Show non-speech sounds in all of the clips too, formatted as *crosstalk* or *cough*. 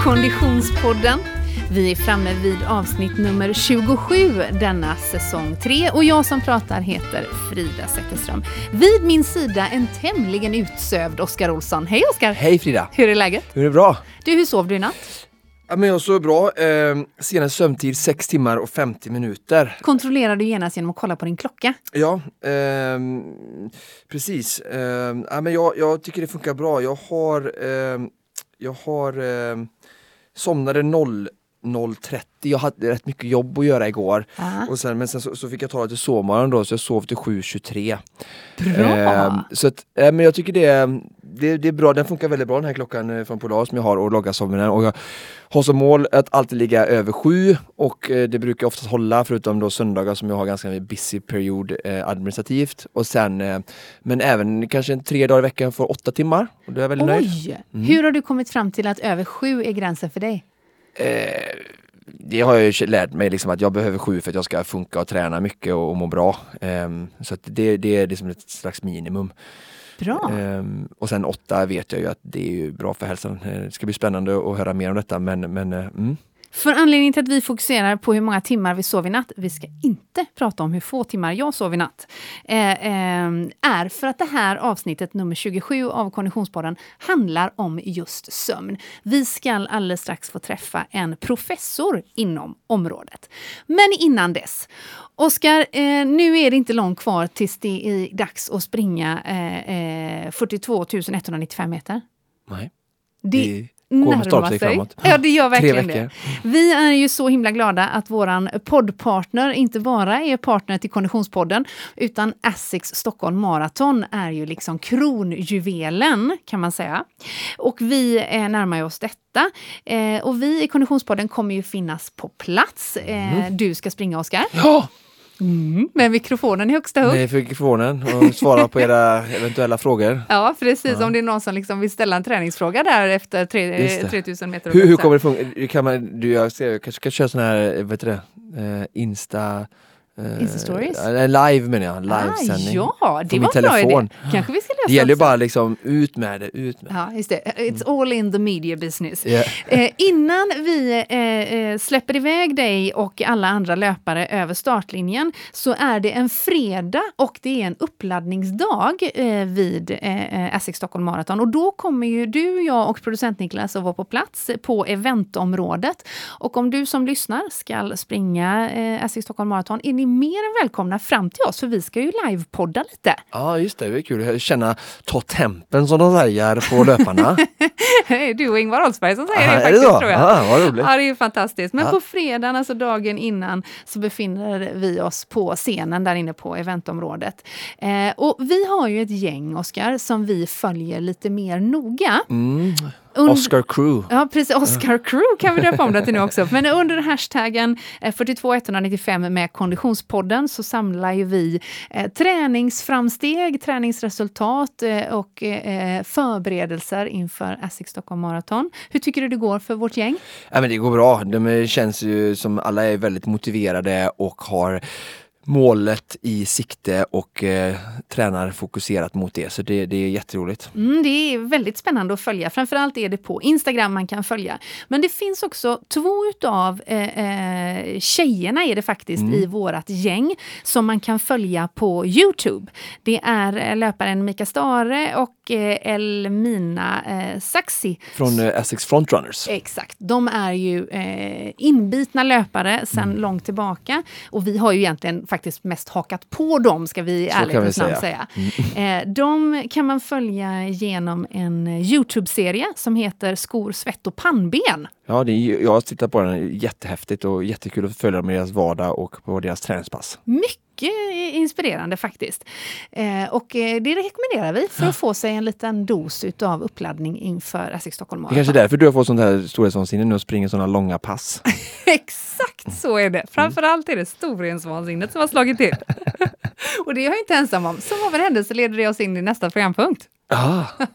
Konditionspodden. Vi är framme vid avsnitt nummer 27 denna säsong 3 och jag som pratar heter Frida Zetterström. Vid min sida en tämligen utsövd Oskar Olsson. Hej Oskar! Hej Frida! Hur är läget? Hur är det bra? Du, hur sov du i natt? Ja, men jag sov bra. Eh, senaste sömntid 6 timmar och 50 minuter. Kontrollerar du genast genom att kolla på din klocka? Ja, ehm, precis. Ehm, ja, men jag, jag tycker det funkar bra. Jag har, ehm, jag har ehm, somnade 0 0.30. Jag hade rätt mycket jobb att göra igår. Och sen, men sen så, så fick jag ta lite sovmorgon då, så jag sov till 7.23. Bra! Ehm, så att, eh, men jag tycker det, det, det är bra, den funkar väldigt bra den här klockan eh, från Polar som jag har och loggar sömnen. Och jag har som mål att alltid ligga över sju och eh, det brukar oftast hålla förutom då söndagar som jag har ganska busy period eh, administrativt. Och sen, eh, men även kanske en tre dagar i veckan för åtta timmar. Och då är jag väldigt nöjd. Oj! Hur har du kommit fram till att över sju är gränsen för dig? Eh, det har jag ju lärt mig liksom att jag behöver sju för att jag ska funka och träna mycket och, och må bra. Ehm, så det, det är liksom ett slags minimum. Bra! Ehm, och sen åtta vet jag ju att det är bra för hälsan. Eh, Det ska bli spännande att höra mer om detta men, men eh, mm. För anledningen till att vi fokuserar på hur många timmar vi sov i natt, vi ska inte prata om hur få timmar jag sov i natt, eh, eh, är för att det här avsnittet, nummer 27 av Konditionspodden, handlar om just sömn. Vi ska alldeles strax få träffa en professor inom området. Men innan dess, Oskar, eh, nu är det inte långt kvar tills det är dags att springa eh, eh, 42 195 meter. nej. Det går med närmar stormsteg sig. framåt. Ja, det gör verkligen det. Vi är ju så himla glada att våran poddpartner inte bara är partner till Konditionspodden, utan Asics Stockholm Marathon är ju liksom kronjuvelen, kan man säga. Och vi eh, närmar oss detta. Eh, och vi i Konditionspodden kommer ju finnas på plats. Eh, Du ska springa, Oskar, Ja! Med mikrofonen i högsta hugg. Med mikrofonen och svara på era eventuella frågor. Ja, precis. Om det är någon som liksom vill ställa en träningsfråga där efter tre, Just det. 3000 meter. Hur, hur kommer det funka? Kan man, du, jag ser, jag kanske ska köra sån här, eh, vad heter det, eh, Insta... eh, Insta-stories? eh, live menar jag, livesändning. Ah, ja, det min var en bra idé. Kanske vi ska lösa Det gäller ju bara liksom ut med det, ut med det. Ja, just det. It's all in the media business. Ja. Eh, innan vi eh, eh, släpper iväg dig och alla andra löpare över startlinjen så är det en fredag och det är en uppladdningsdag eh, vid eh, Essex Stockholm Marathon. Och då kommer ju du, jag och producent Niklas att vara på plats på eventområdet. Och om du som lyssnar ska springa eh, Essex Stockholm Marathon är ni mer än välkomna fram till oss för vi ska ju livepodda lite. Ja just det, det är kul. Känna, ta tempen som de säger på löparna. *laughs* du och Ingvar Oldsberg som säger Aha, det är det faktiskt så? tror jag. Ah, vad roligt. Ja, det är fantastiskt. Men Ja. på fredagen, alltså dagen innan, så befinner vi oss på scenen där inne på eventområdet. Eh, och vi har ju ett gäng, Oskar, som vi följer lite mer noga. Mm. Und- Oscar Crew. Ja, precis. Oscar Crew kan vi döpa om det till nu också. Men under hashtaggen eh, 42195 med Konditionspodden så samlar ju vi eh, träningsframsteg, träningsresultat eh, och eh, förberedelser inför Asics Stockholm Marathon. Hur tycker du det går för vårt gäng? Ja, men det går bra. De känns ju som alla är väldigt motiverade och har målet i sikte och eh, tränar fokuserat mot det. Så det, det är jätteroligt. Mm, det är väldigt spännande att följa. Framförallt är det på Instagram man kan följa. Men det finns också två utav eh, eh, tjejerna är det faktiskt i vårat gäng som man kan följa på Youtube. Det är eh, löparen Mika Stare och eh, Elmina eh, Saxi. Från eh, Essex Frontrunners. Exakt. De är ju eh, inbitna löpare sedan Mm. långt tillbaka. Och vi har ju egentligen faktiskt mest hakat på dem, ska vi i ärlighetens namn säga. Mm. säga. Eh, de kan man följa genom en Youtube-serie som heter Skor, svett och pannben. Ja, det är, jag har tittat på den, jättehäftigt och jättekul att följa dem i deras vardag och på deras träningspass. Mycket inspirerande faktiskt. Eh, och eh, det rekommenderar vi för att få sig en liten dos av uppladdning inför Asics Stockholm Det är Marathon. kanske är därför du har fått sånt här storhetsvansinne nu och springer sådana långa pass. *laughs* Exakt så är det. Framförallt är det storhetsvansinnet som har slagit till. *laughs* *laughs* och det är jag inte ensam om. Som av en händelse leder det oss in i nästa programpunkt. Ah, *laughs*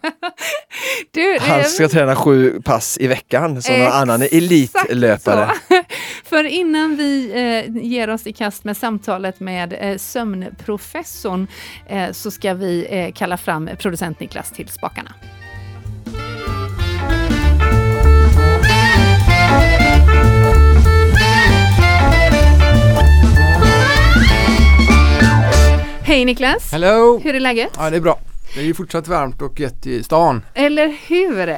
Du, eh, han ska träna sju pass i veckan som någon annan elitlöpare. *laughs* För innan vi eh, ger oss i kast med samtalet med eh, sömnprofessorn eh, så ska vi eh, kalla fram producent Niklas till spakarna. Hej Niklas! Hello! Hur är läget? Ja, det är bra. Det är ju fortsatt varmt och gött i stan. Eller hur?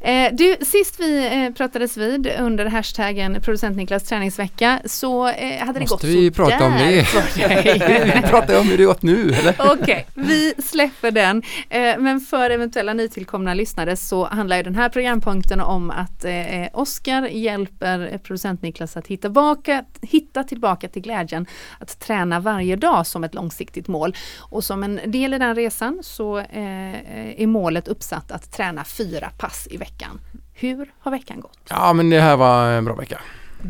Eh, du, sist vi eh, pratades vid under hashtaggen producent Niklas träningsvecka så eh, hade det Måste gått vi prata om det? *laughs* Vi pratar om hur det gått nu, eller? Okej, vi släpper den. Eh, men för eventuella nytillkomna lyssnare så handlar ju den här programpunkten om att eh, Oskar hjälper producent Niklas att hitta, baka, hitta tillbaka till glädjen att träna varje dag som ett långsiktigt mål. Och som en del i den resan så eh, är målet uppsatt att träna fyra pass i veckan. Hur har veckan gått? Ja, men det här var en bra vecka.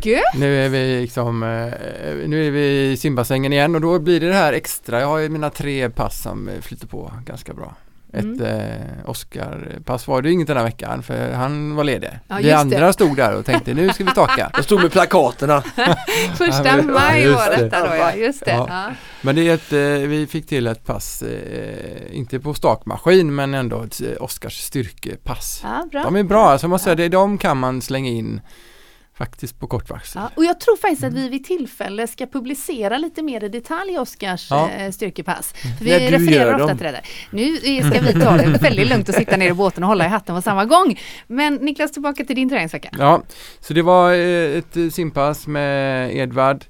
Gött! Nu är vi liksom, eh, nu är vi i simbassängen igen och då blir det det här extra. Jag har ju mina tre pass som eh, flyter på ganska bra. Ett Mm. eh, Oscar-pass var det inget den här veckan för han var ledig. Ja, vi just det. andra stod där och tänkte nu ska vi staka. Jag stod med plakaterna. *laughs* Första maj var det. detta då ja, just det. Ja. Ja. Men det är ett, eh, vi fick till ett pass, eh, inte på stakmaskin men ändå ett eh, Oscars styrkepass. Ja, bra. De är bra, alltså jag måste säga det, de kan man slänga in faktiskt på kort varsel. Ja, och jag tror faktiskt att vi vid tillfälle ska publicera lite mer i detalj Oskars Ja. eh, styrkepass. För vi du refererar ofta dem. till det där. Nu eh, ska vi ta det väldigt lugnt och sitta ner i båten och hålla i hatten på samma gång. Men Niklas, tillbaka till din träningsvecka. Ja, så det var eh, ett simpass med Edvard.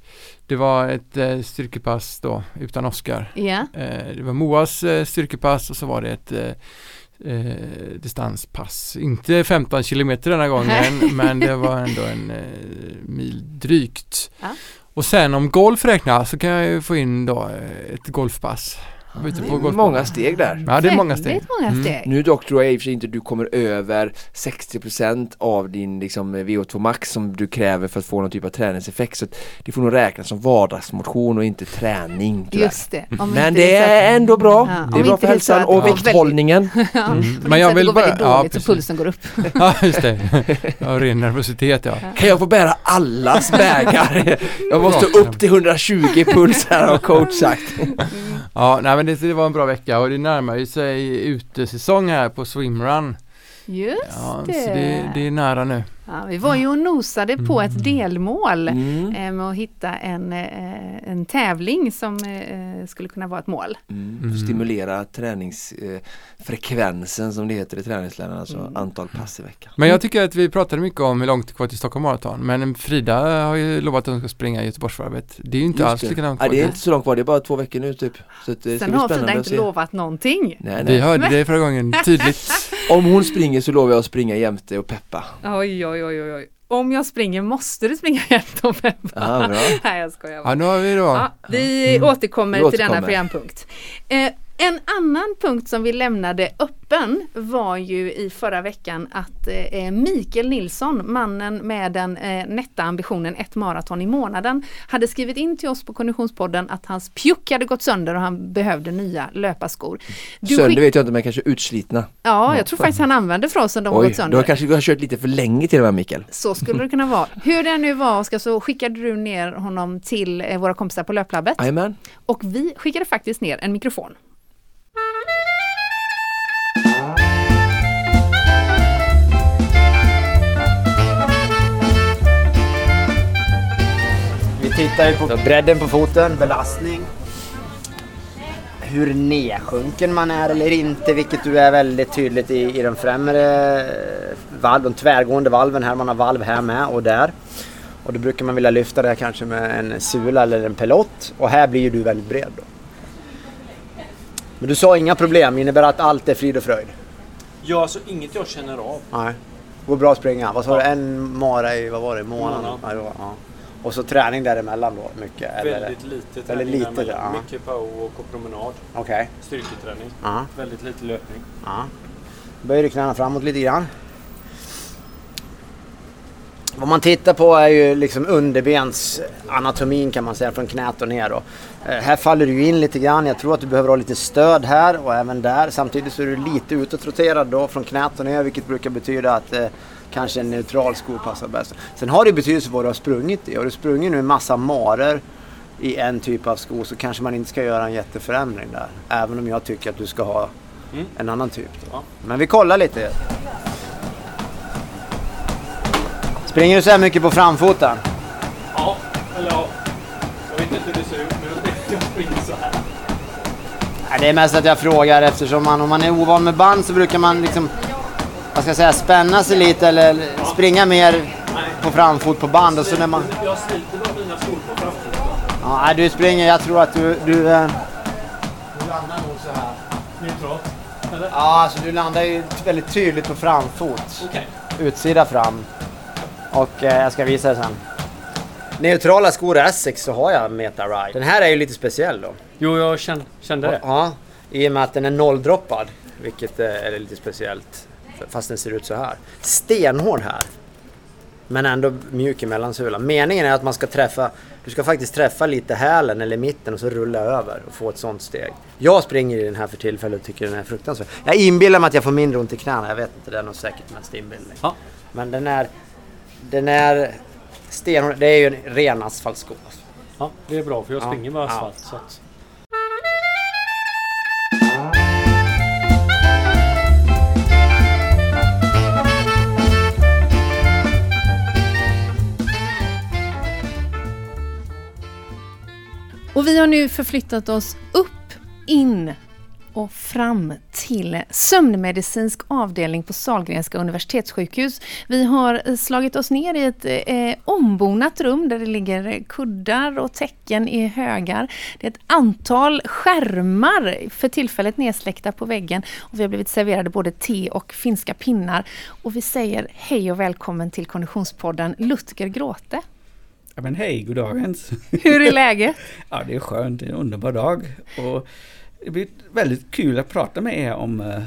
Det var ett styrkepass då utan Oskar. Ja, det var Moas styrkepass och så var det ett eh, distanspass. Inte 15 kilometer denna gången men det var ändå en eh, mil drygt. Ja. Och sen om golf räknas så kan jag ju få in då eh, ett golfpass. Det på är många steg där. Ja, det är många steg. Väldigt många Mm. steg. Nu dock tror jag i och för sig inte du kommer över 60% av din liksom, VO2 max som du kräver för att få någon typ av träningseffekt. Så det får nog räknas som vardagsmotion och inte träning. tyvärr. Just det. Om Men det är ändå bra. Ja, Det om är bra för det hälsan och det vikthållningen. Ja, Mm. Men det jag vill går väldigt bara- ja, dåligt så pulsen går upp. *laughs* Ja, just det. Ja, ren nervositet ja. Kan jag få bära allas *laughs* bägar? Jag måste upp till 120 puls här har coach sagt. Ja, nej men det, det var en bra vecka och det närmar ju sig utesäsong här på swimrun. Just Ja, det. så det, det är nära nu. Ja, vi var ju och nosade på ett delmål Mm. eh, med att hitta en, eh, en tävling som eh, skulle kunna vara ett mål. Mm. Mm. Stimulera träningsfrekvensen som det heter i träningsläran, alltså Mm. antal pass i veckan. Men jag tycker att vi pratade mycket om hur långt det är kvar till Stockholm Marathon. Men Frida har ju lovat att hon ska springa Göteborgsvarvet. Det är ju inte Just alls det. likadant Nej, kvar det är inte så långt kvar, det är bara två veckor nu typ. Så att det Sen har Frida inte lovat någonting. Nej, Vi nej. hörde det förra gången tydligt. *laughs* Om hon springer så lovar jag att springa jämte och peppa. Oj, oj, oj, oj, oj. Om jag springer måste du springa *laughs* jämt och peppa. Ja, bra. Nej, jag skojar bara. Ja, nu har vi då. Ja, vi återkommer Vi till denna återkommer. programpunkt. Eh, en annan punkt som vi lämnade öppen var ju i förra veckan att eh, Mikael Nilsson, mannen med den eh, nätta ambitionen ett maraton i månaden, hade skrivit in till oss på Konditionspodden att hans pjuck hade gått sönder och han behövde nya löparskor. Du Sönder vet jag inte men kanske utslitna. Ja, jag tror faktiskt han använde frasen de har Oj, gått du sönder. har kanske du har kört lite för länge till och med Mikael. Så skulle det kunna vara. Hur det nu var Oskar så skickade du ner honom till eh, våra kompisar på Löplabbet Jajamän. och vi skickade faktiskt ner en mikrofon. Tittar ju på bredden på foten, belastning. Hur nedsjunken man är eller inte, vilket du är väldigt tydligt i, i de främre eh, valv, de tvärgående valven här. Man har valv här med och där. Och då brukar man vilja lyfta det här kanske med en sula eller en pelott. Och här blir ju du väldigt bred då. Men du sa inga problem, innebär att allt är frid och fröjd? Ja, alltså inget jag känner av. Nej. Går bra att springa. Vad sa du? En mara i, vad var det, månaden? Månad. Ja, det var- ja. Och så träning däremellan då, mycket? Eller? Väldigt lite träning Väldigt lite, däremellan. ja. Mycket power och promenad. Okej. Styrketräning. Ja. Väldigt lite löpning. Ja. Böjer du knäna framåt lite grann. Vad man tittar på är ju liksom underbensanatomin kan man säga från knät och ner. Då. Eh, här faller du in lite grann. Jag tror att du behöver ha lite stöd här och även där. Samtidigt så är du lite utåtroterad då från knät och ner vilket brukar betyda att eh, kanske en neutral sko passar bäst. Sen har det betydelse vad du har sprungit i. Har du sprungit nu en massa marer i en typ av sko så kanske man inte ska göra en jätteförändring där. Även om jag tycker att du ska ha Mm. en annan typ. Ja. Men vi kollar lite. Springer du så här mycket på framfoten? Ja, eller ja. Jag vet inte hur det ser ut, men jag springer så här. Nej, det är mest att jag frågar eftersom man, om man är ovan med band så brukar man liksom, vad ska jag säga, spänna sig lite eller springa mer på framfot på band och så när man... Jag sliter bara mina skor på framför. Ja, du springer, jag tror att du... Du, du landar nog så här. Neutralt. Eller? Ja, alltså du landar ju väldigt tydligt på framfot. Okej. Utsida fram. Och eh, jag ska visa det sen. Neutrala skor Essex så har jag Meta Ride. Den här är ju lite speciell då. Jo, jag kände, kände det. Ja, i och med att den är nolldroppad. Vilket eh, är lite speciellt. Fast den ser ut så här. Stenhård här. Men ändå mjuk i mellansulan. Meningen är att man ska träffa, du ska faktiskt träffa lite hälen eller mitten och så rulla över och få ett sånt steg. Jag springer i den här för tillfället och tycker den är fruktansvärd. Jag inbillar mig att jag får mindre ont i knäna, jag vet inte, det är nog säkert mest inbillning. Ja. Men den är, den är stenhård, det är ju en ren asfaltsko. ja, det är bra för jag Ja. springer med Ja. asfalt. Så att, Och vi har nu förflyttat oss upp, in och fram till sömnmedicinsk avdelning på Sahlgrenska universitetssjukhus. Vi har slagit oss ner i ett eh, ombonat rum där det ligger kuddar och täcken i högar. Det är ett antal skärmar för tillfället nedsläckta på väggen och vi har blivit serverade både te och finska pinnar. Och vi säger hej och välkommen till Konditionspodden Lutger Gråte. Ja, men hej, god dagens. Hur är läget? *laughs* Ja, det är skönt, det är en underbar dag. Och det blir väldigt kul att prata med er om eh,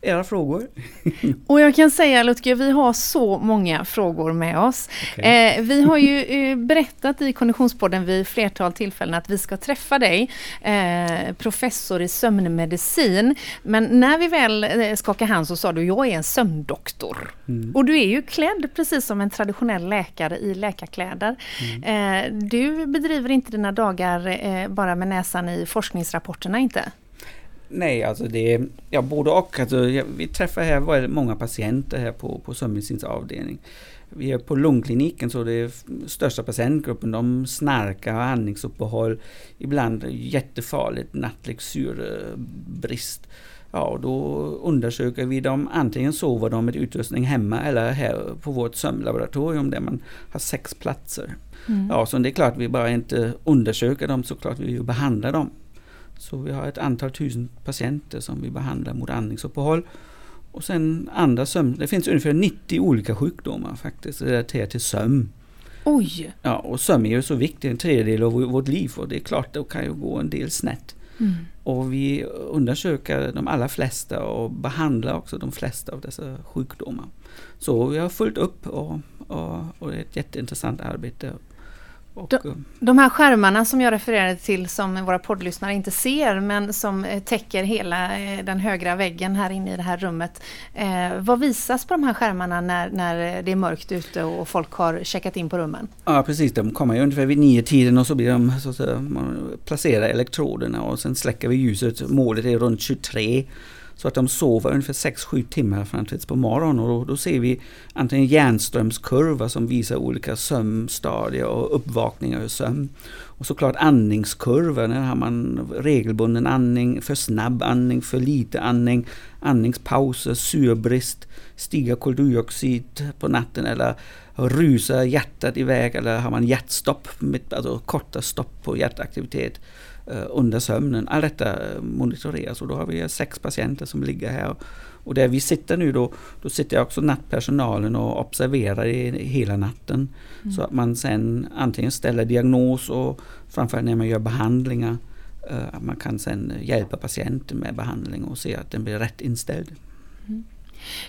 era frågor. *laughs* Och jag kan säga Lutger, vi har så många frågor med oss. Okej. Eh, vi har ju eh, berättat i Konditionspodden vid flertal tillfällen att vi ska träffa dig, eh, professor i sömnmedicin. Men när vi väl eh, skakade hand så sa du, jag är en sömndoktor. Mm. Och du är ju klädd precis som en traditionell läkare i läkarkläder. Eh, du bedriver inte dina dagar bara med näsan i forskningsrapporterna inte? Nej, alltså det är ja, både och. Alltså, vi träffar här väldigt många patienter här på, på sömnmedicinsk avdelning. Vi är på lungkliniken så det är största patientgruppen. De snarkar, har andningsuppehåll, ibland jättefarligt nattlig syrebrist. Ja, och då undersöker vi dem. Antingen sover de med utrustning hemma eller här på vårt sömnlaboratorium där man har sex platser. Ja, så det är klart vi bara inte undersöker dem, såklart vi vill ju behandla dem. Så vi har ett antal tusen patienter som vi behandlar mot andningsuppehåll. Och sen andra sömn. Det finns ungefär 90 olika sjukdomar faktiskt relaterat till sömn. Oj! Ja, och sömn är ju så viktig, en tredjedel av vårt liv och det är klart det kan ju gå en del snett. Mm. Och vi undersöker de allra flesta och behandlar också de flesta av dessa sjukdomar. Så vi har följt upp och, och, och det är ett jätteintressant arbete. Och, Då- De här skärmarna som jag refererade till som våra poddlyssnare inte ser men som eh, täcker hela eh, den högra väggen här inne i det här rummet. Eh, vad visas på de här skärmarna när, när det är mörkt ute och folk har checkat in på rummen? Ja precis, de kommer ju ungefär vid nio tiden och så blir de så att säga, man placerar elektroderna och sen släcker vi ljuset. Målet är runt 23. Så att de sover ungefär 6-7 timmar fram tills på morgonen och då, då ser vi antingen hjärnströmskurva som visar olika sömnstadier och uppvakningar ur sömn. Och såklart andningskurvor, när har man regelbunden andning, för snabb andning, för lite andning, andningspauser, syrebrist, stiga koldioxid på natten eller rusar hjärtat iväg eller har man hjärtstopp, alltså korta stopp på hjärtaktivitet under sömnen. Allt detta eh, monitoreras och då har vi sex patienter som ligger här. Och där vi sitter nu då, då sitter också nattpersonalen och observerar i hela natten. Så att man sen antingen ställer diagnos och framförallt när man gör behandlingar eh, att man kan sen hjälpa patienten med behandling och se att den blir rätt inställd.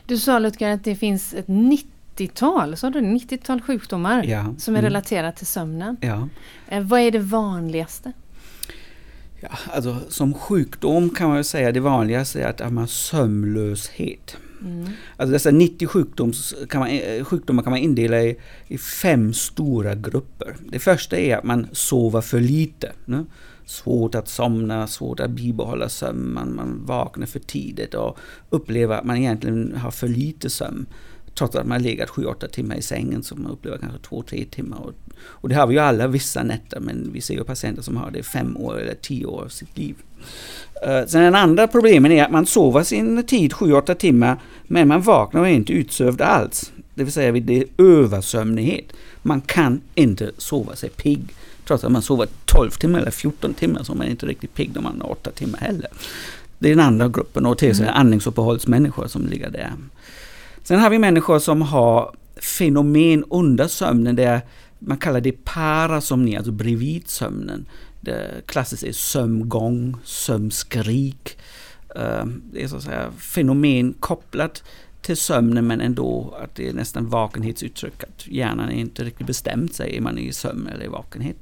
Du sa Lutger att det finns ett 90-tal, så du 90-tal sjukdomar Ja. som är Mm. relaterat till sömnen. Ja. Eh, vad är det vanligaste? Ja, alltså som sjukdom kan man säga det vanligaste är att man har sömnlöshet. Mm. Alltså dessa 90 sjukdoms, kan man, eh, sjukdomar kan man indela i, i fem stora grupper. Det första är att man sover för lite. Ne? Svårt att somna, svårt att bibehålla sömn, man, man vaknar för tidigt och upplever att man egentligen har för lite sömn. Trots att man legat 7-8 timmar i sängen så man upplever kanske 2-3 timmar. Och, och det har vi ju alla vissa nätter men vi ser ju patienter som har det fem år eller tio år av sitt liv. Uh, sen den andra problemen är att man sover sin tid 7-8 timmar men man vaknar och är inte utsövd alls. Det vill säga det är översömnighet. Man kan inte sova sig pigg. Trots att man sover 12 timmar eller 14 timmar så är man inte riktigt pigg när man har 8 timmar heller. Det är den andra gruppen och till mm. andningsuppehållsmänniskor som ligger där. Sen har vi människor som har fenomen under sömnen där man kallar det parasomni, alltså bredvid sömnen. Det klassiskt är sömngång, sömnskrik. Ehm, det är så att säga fenomen kopplat till sömnen men ändå att det är nästan vakenhetsuttryck. Att hjärnan är inte riktigt bestämt sig, är man i sömn eller i vakenhet.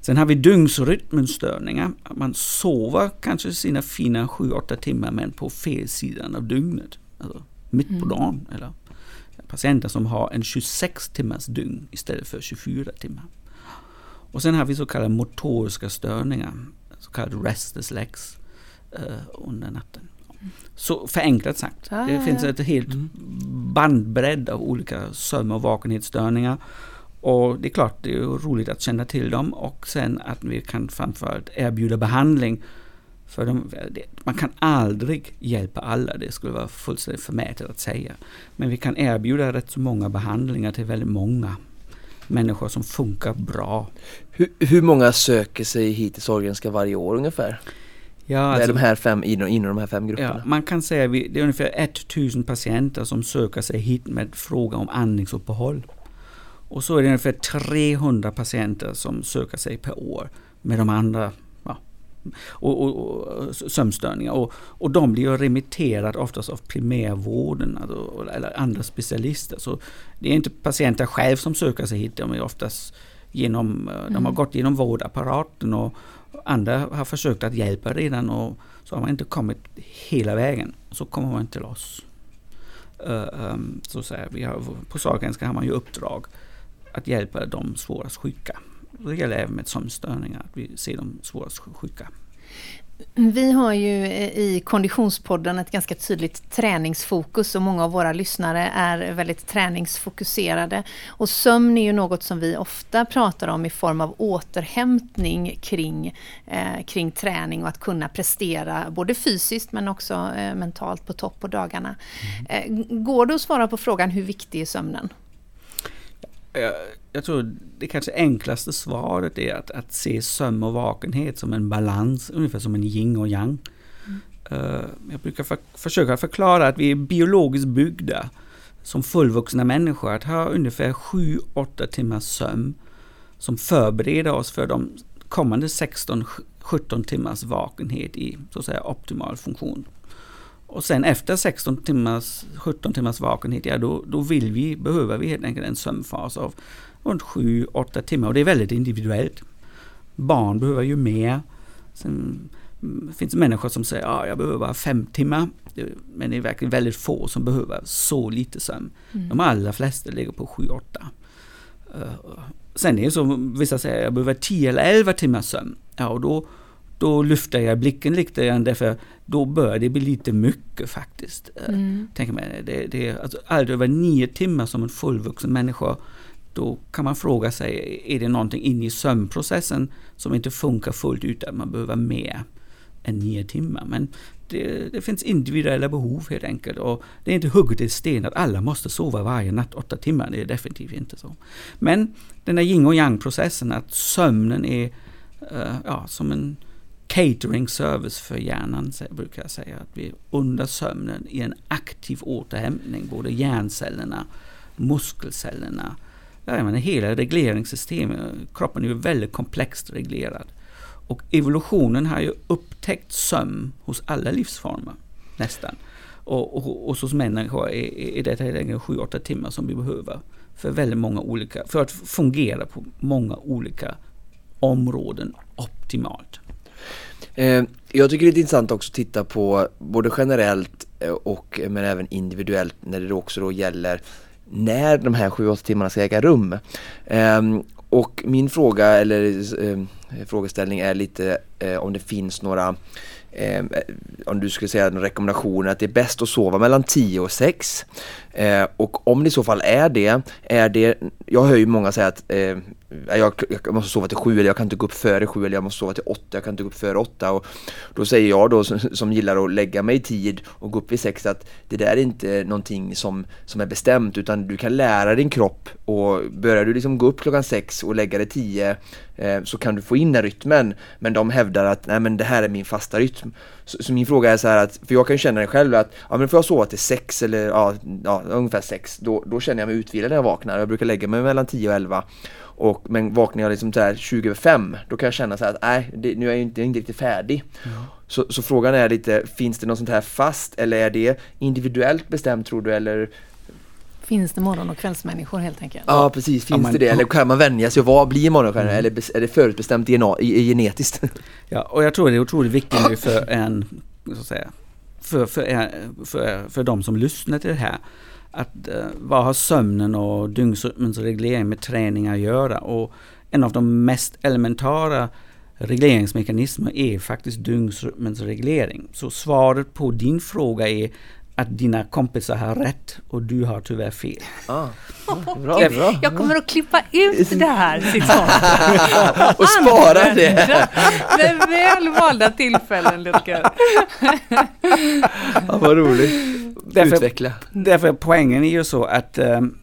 Sen har vi dygnsrytmenstörningar. Man sover kanske sina fina 7-8 timmar men på fel sidan av dygnet. Alltså mitt på mm. dagen. Eller patienter som har en 26 timmars dygn istället för 24 timmar. Och sen har vi så kallade motoriska störningar, så kallade restless legs uh, under natten. Så förenklat sagt, ah, det finns ett helt mm. bandbredd av olika sömn och vakenhetsstörningar. Och det är klart, det är roligt att känna till dem och sen att vi kan framförallt erbjuda behandling. För de, man kan aldrig hjälpa alla, det skulle vara fullständigt förmätet att säga. Men vi kan erbjuda rätt så många behandlingar till väldigt många människor som funkar bra. Hur, hur många söker sig hit till Sahlgrenska varje år ungefär? Ja, alltså, de här fem, inom, inom de här fem grupperna? Ja, man kan säga att det är ungefär 1000 patienter som söker sig hit med fråga om andningsuppehåll. Och så är det ungefär 300 patienter som söker sig per år med de andra och, och, och, sömnstörningar. Och, och de blir remitterade oftast av primärvården alltså, eller andra specialister. Så det är inte patienter själv som söker sig hit, de är oftast genom, mm. de har mm. gått genom vårdapparaten och andra har försökt att hjälpa redan och så har man inte kommit hela vägen. Så kommer man till oss. Uh, um, så så här, vi har, på Sahlgrenska har man ju uppdrag att hjälpa de svårast sjuka. Även med sömnstörningar, att vi ser de svårast sjuka. Vi har ju eh, i Konditionspodden ett ganska tydligt träningsfokus och många av våra lyssnare är väldigt träningsfokuserade. Och sömn är ju något som vi ofta pratar om i form av återhämtning kring, eh, kring träning och att kunna prestera både fysiskt men också eh, mentalt på topp på dagarna. Mm. Eh, går det att svara på frågan hur viktig är sömnen? Jag, tror det kanske enklaste svaret är att, att se sömn och vakenhet som en balans, ungefär som en yin och yang. Mm. Uh, jag brukar för, försöka förklara att vi är biologiskt byggda som fullvuxna människor att ha ungefär 7-8 timmars sömn som förbereder oss för de kommande 16-17 timmars vakenhet i så att säga optimal funktion. Och sen efter 16 timmars, 17 timmars vakenhet, ja då, då vill vi, behöver vi helt enkelt en sömnfas av runt 7-8 timmar och det är väldigt individuellt. Barn behöver ju mer. Sen finns det människor som säger att ja, jag behöver bara 5 timmar. Men det är verkligen väldigt få som behöver så lite sömn. Mm. De allra flesta ligger på 7-8. Uh, sen är det så, vissa säger att jag behöver 10 eller 11 timmars sömn. Ja, och då då lyfter jag blicken lite grann därför då börjar det bli lite mycket faktiskt. Eh, mm. Tänker mig, det, det, alltså, allt över nio timmar som en fullvuxen människa då kan man fråga sig, är det någonting inne i sömnprocessen som inte funkar fullt ut, att man behöver mer än nio timmar. Men det, det, finns individuella behov helt enkelt. Och det är inte hugget i sten att alla måste sova varje natt åtta timmar, det är definitivt inte så. Men den här yin och yang processen, att sömnen är uh, ja, som en catering service för hjärnan, brukar jag säga. Att vi under sömnen i en aktiv återhämtning, både hjärncellerna, muskelcellerna, jag menar, hela regleringssystemet. Kroppen är ju väldigt komplext reglerad. Och evolutionen har ju upptäckt sömn hos alla livsformer, nästan. Och, och, och hos människor är, är detta helt enkelt 7-8 timmar som vi behöver för väldigt många olika, för att fungera på många olika områden optimalt. Eh, jag tycker det är intressant också att titta på både generellt eh, och men även individuellt när det också då gäller när de här 7-8 timmarna ska äga rum. Ehm, och min fråga eller ehm, frågeställning är lite eh, om det finns några ehm, om du skulle säga några rekommendationer att det är bäst att sova mellan 10 och 6. Eh, och om det i så fall är det, är det, jag hör ju många säga att eh, jag, jag, måste sova till sju eller jag kan inte gå upp före sju eller jag måste sova till åtta, jag kan inte gå upp före åtta. och då säger jag då som, som gillar att lägga mig i tid och gå upp vid sex att det där är inte någonting som, som är bestämt utan du kan lära din kropp och börjar du liksom gå upp klockan sex och lägga dig tio eh, så kan du få in den rytmen men de hävdar att nej men det här är min fasta rytm så, så, min fråga är så här att, för jag kan känna det själv att, ja men får jag sova till sex eller ja, ja ungefär sex, då, då känner jag mig utvilad när jag vaknar. Jag brukar lägga mig mellan 10 och 11. Och, men vaknar jag liksom så 20 över 5, då kan jag känna så här att nej, det, nu är jag inte, inte riktigt färdig. Mm. Så, så frågan är lite, finns det något sånt här fast eller är det individuellt bestämt tror du eller Finns det morgon och kvällsmänniskor helt enkelt? Ja precis, finns ja, det det? Eller kan man vänja sig? Vad blir morgonstjärna? Mm. Eller är det förutbestämt DNA, genetiskt? *laughs* Ja, och jag tror det är otroligt viktigt nu för *laughs* en, så att säga, för, för, för, för de som lyssnar till det här. Att uh, vad har sömnen och dygnsrytmens reglering med träning att göra? Och en av de mest elementära regleringsmekanismer är faktiskt dygnsrytmens reglering. Så svaret på din fråga är att dina kompisar har rätt och du har tyvärr fel. Ah, bra, bra. Jag kommer att klippa ut det här citatet. *laughs* och spara det. *laughs* Med väl valda tillfällen, Lutger. ja, vad roligt. Därför, Utveckla. Därför poängen är ju så att um,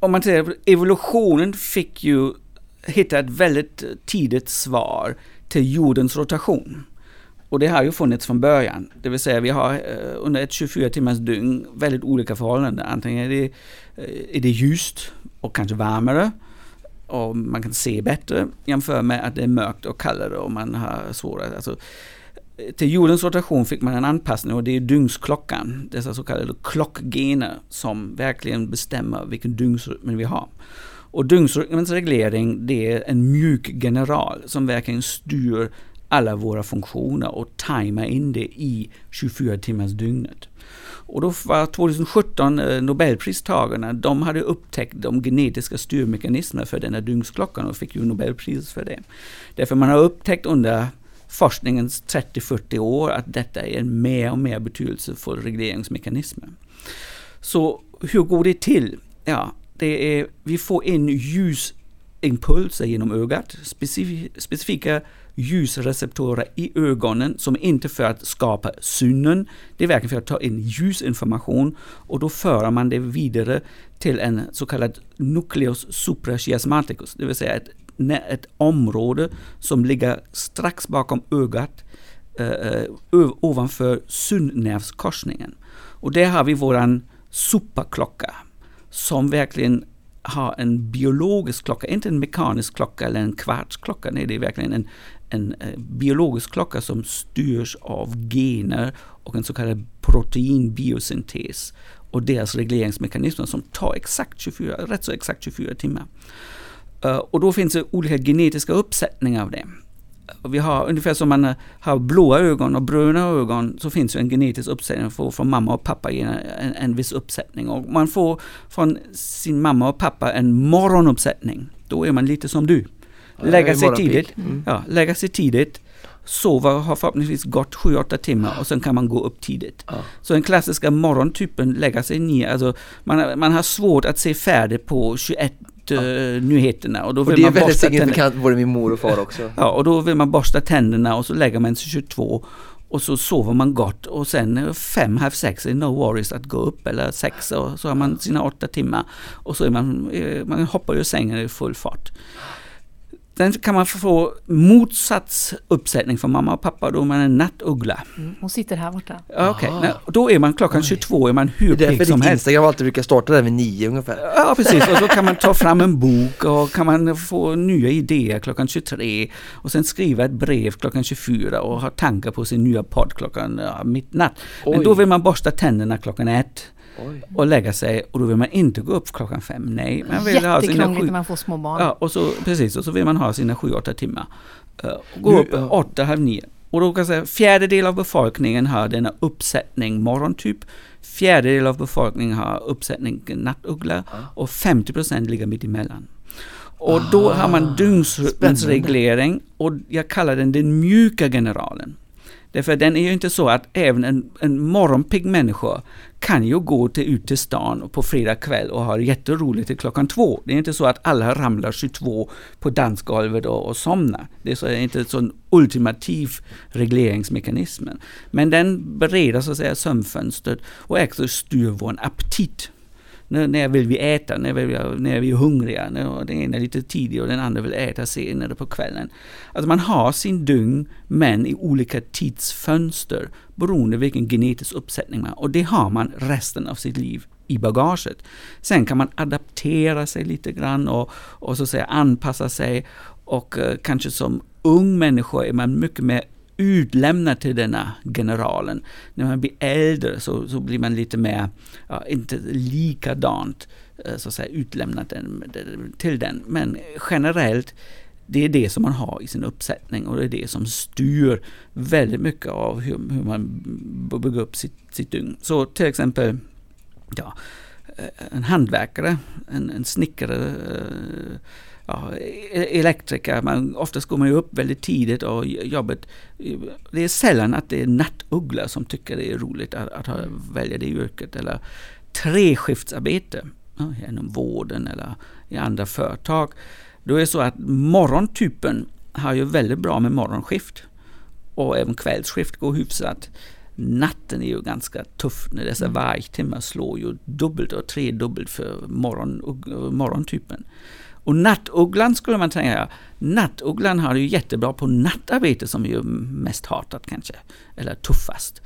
om man säger evolutionen fick ju hitta ett väldigt tidigt svar till jordens rotation. Och det har ju funnits från början. Det vill säga vi har eh, under ett 24 timmars dygn väldigt olika förhållanden. Antingen är det, eh, är det ljust och kanske varmare och man kan se bättre jämfört med att det är mörkt och kallare och man har svårare. Alltså, eh, till jordens rotation fick man en anpassning och det är dygnsklockan, dessa så kallade klockgener som verkligen bestämmer vilken dygnsrytm vi har. Och dygnsrytmens reglering det är en mjuk general som verkligen styr alla våra funktioner och tajma in det i 24 timmars dygnet. Och då var 2017 eh, Nobelpristagarna, de hade upptäckt de genetiska styrmekanismerna för den här dygnsklockan och fick ju Nobelpris för det. Därför man har upptäckt under forskningens 30-40 år att detta är en mer och mer betydelsefull regleringsmekanism. Så hur går det till? Ja, det är, vi får in ljusimpulser genom ögat, specifika ljusreceptorer i ögonen som inte för att skapa synen, det är verkligen för att ta in ljusinformation och då för man det vidare till en så kallad nucleus suprachiasmaticus, det vill säga ett, ett område som ligger strax bakom ögat eh, ovanför synnervskorsningen. Och där har vi våran superklocka som verkligen har en biologisk klocka, inte en mekanisk klocka eller en kvartsklocka. Nej, det är verkligen en, en eh, biologisk klocka som styrs av gener och en så kallad proteinbiosyntes och deras regleringsmekanismer som tar exakt 24, rätt så exakt 24 timmar. Eh, och då finns det olika genetiska uppsättningar av det. Vi har ungefär som man eh, har blåa ögon och bruna ögon så finns det en genetisk uppsättning för från mamma och pappa en, en, en viss uppsättning. Och man får från sin mamma och pappa en morgonuppsättning. Då är man lite som du lägga sig tidigt. Mm. Ja, lägga sig tidigt. Sova har förhoppningsvis gått 7-8 timmar och sen kan man gå upp tidigt. Ja. Så den klassiska morgontypen lägga sig ner, alltså man, man har svårt att se färdigt på 21 ja. uh, nyheterna. Och, då vill och det är man väldigt signifikant både min mor och far *laughs* också. ja, och då vill man borsta tänderna och så lägger man sig 22 och så sover man gott och sen fem, halv sex är no worries att gå upp eller sex och så har man sina åtta timmar och så är man, eh, man hoppar ur sängen i full fart. Sen kan man få motsatt uppsättning från mamma och pappa, då är man en nattuggla. Mm, hon sitter här borta. Okej, okay. då är man klockan 22, är man hur pigg som helst. Instagram alltid brukar starta där vid nio ungefär. Ja, precis. Och så kan man ta fram en *laughs* bok och kan man få nya idéer klockan 23 och sen skriva ett brev klockan 24 och ha tankar på sin nya podd klockan ja, midnatt. Men Oj. då vill man borsta tänderna klockan ett. Oj. och lägga sig och då vill man inte gå upp klockan fem. Nej, man vill ha sina sju... när man får små barn. Ja, och så, precis, och så vill man ha sina sju, åtta timmar. Uh, gå nu, upp uh. åtta, halv nio. Och då kan jag säga fjärdedel av befolkningen har denna uppsättning morgontyp. Fjärdedel av befolkningen har uppsättning nattuggla uh. och 50% ligger mitt emellan. Och då har man ah, dygnsrytmens reglering och jag kallar den den mjuka generalen. Därför den är ju inte så att även en, en morgonpigg människa kan ju gå till, ut till stan på fredag kväll och ha jätteroligt till klockan två. Det är inte så att alla ramlar 22 på dansgolvet och, och somnar. Det är, så, det är inte en sån ultimativ regleringsmekanism. Men den bereder så att säga sömnfönstret och också styr vår aptit. När, när vill vi äta? När, vill vi, när är vi hungriga? När den ena är lite tidig och den andra vill äta senare på kvällen. Att man har sin dygn men i olika tidsfönster beroende på vilken genetisk uppsättning man har. Och det har man resten av sitt liv i bagaget. Sen kan man adaptera sig lite grann och, och så att säga anpassa sig och uh, kanske som ung människa är man mycket mer utlämnad till denna generalen. När man blir äldre så, så blir man lite mer, ja, inte likadant eh, så att säga, utlämnad till den. Men generellt, det är det som man har i sin uppsättning och det är det som styr väldigt mycket av hur, hur man bygger upp sitt, sitt dygn. Så till exempel, ja, eh, en hantverkare, en, en snickare, eh, ja, e-, elektriker, man, oftast går man ju upp väldigt tidigt och jobbet, det är sällan att det är nattugglor som tycker det är roligt att, att ha, välja det yrket. Eller treskiftsarbete ja, inom vården eller i andra företag. Då är det så att morgontypen har ju väldigt bra med morgonskift. Och även kvällsskift går hyfsat. Natten är ju ganska tuff när dessa mm. vargtimmar slår ju dubbelt och tredubbelt för morgon, morgontypen. Och nattugglan skulle man tänka, nattugglan har det ju jättebra på nattarbete som är ju mest hatat kanske, eller tuffast.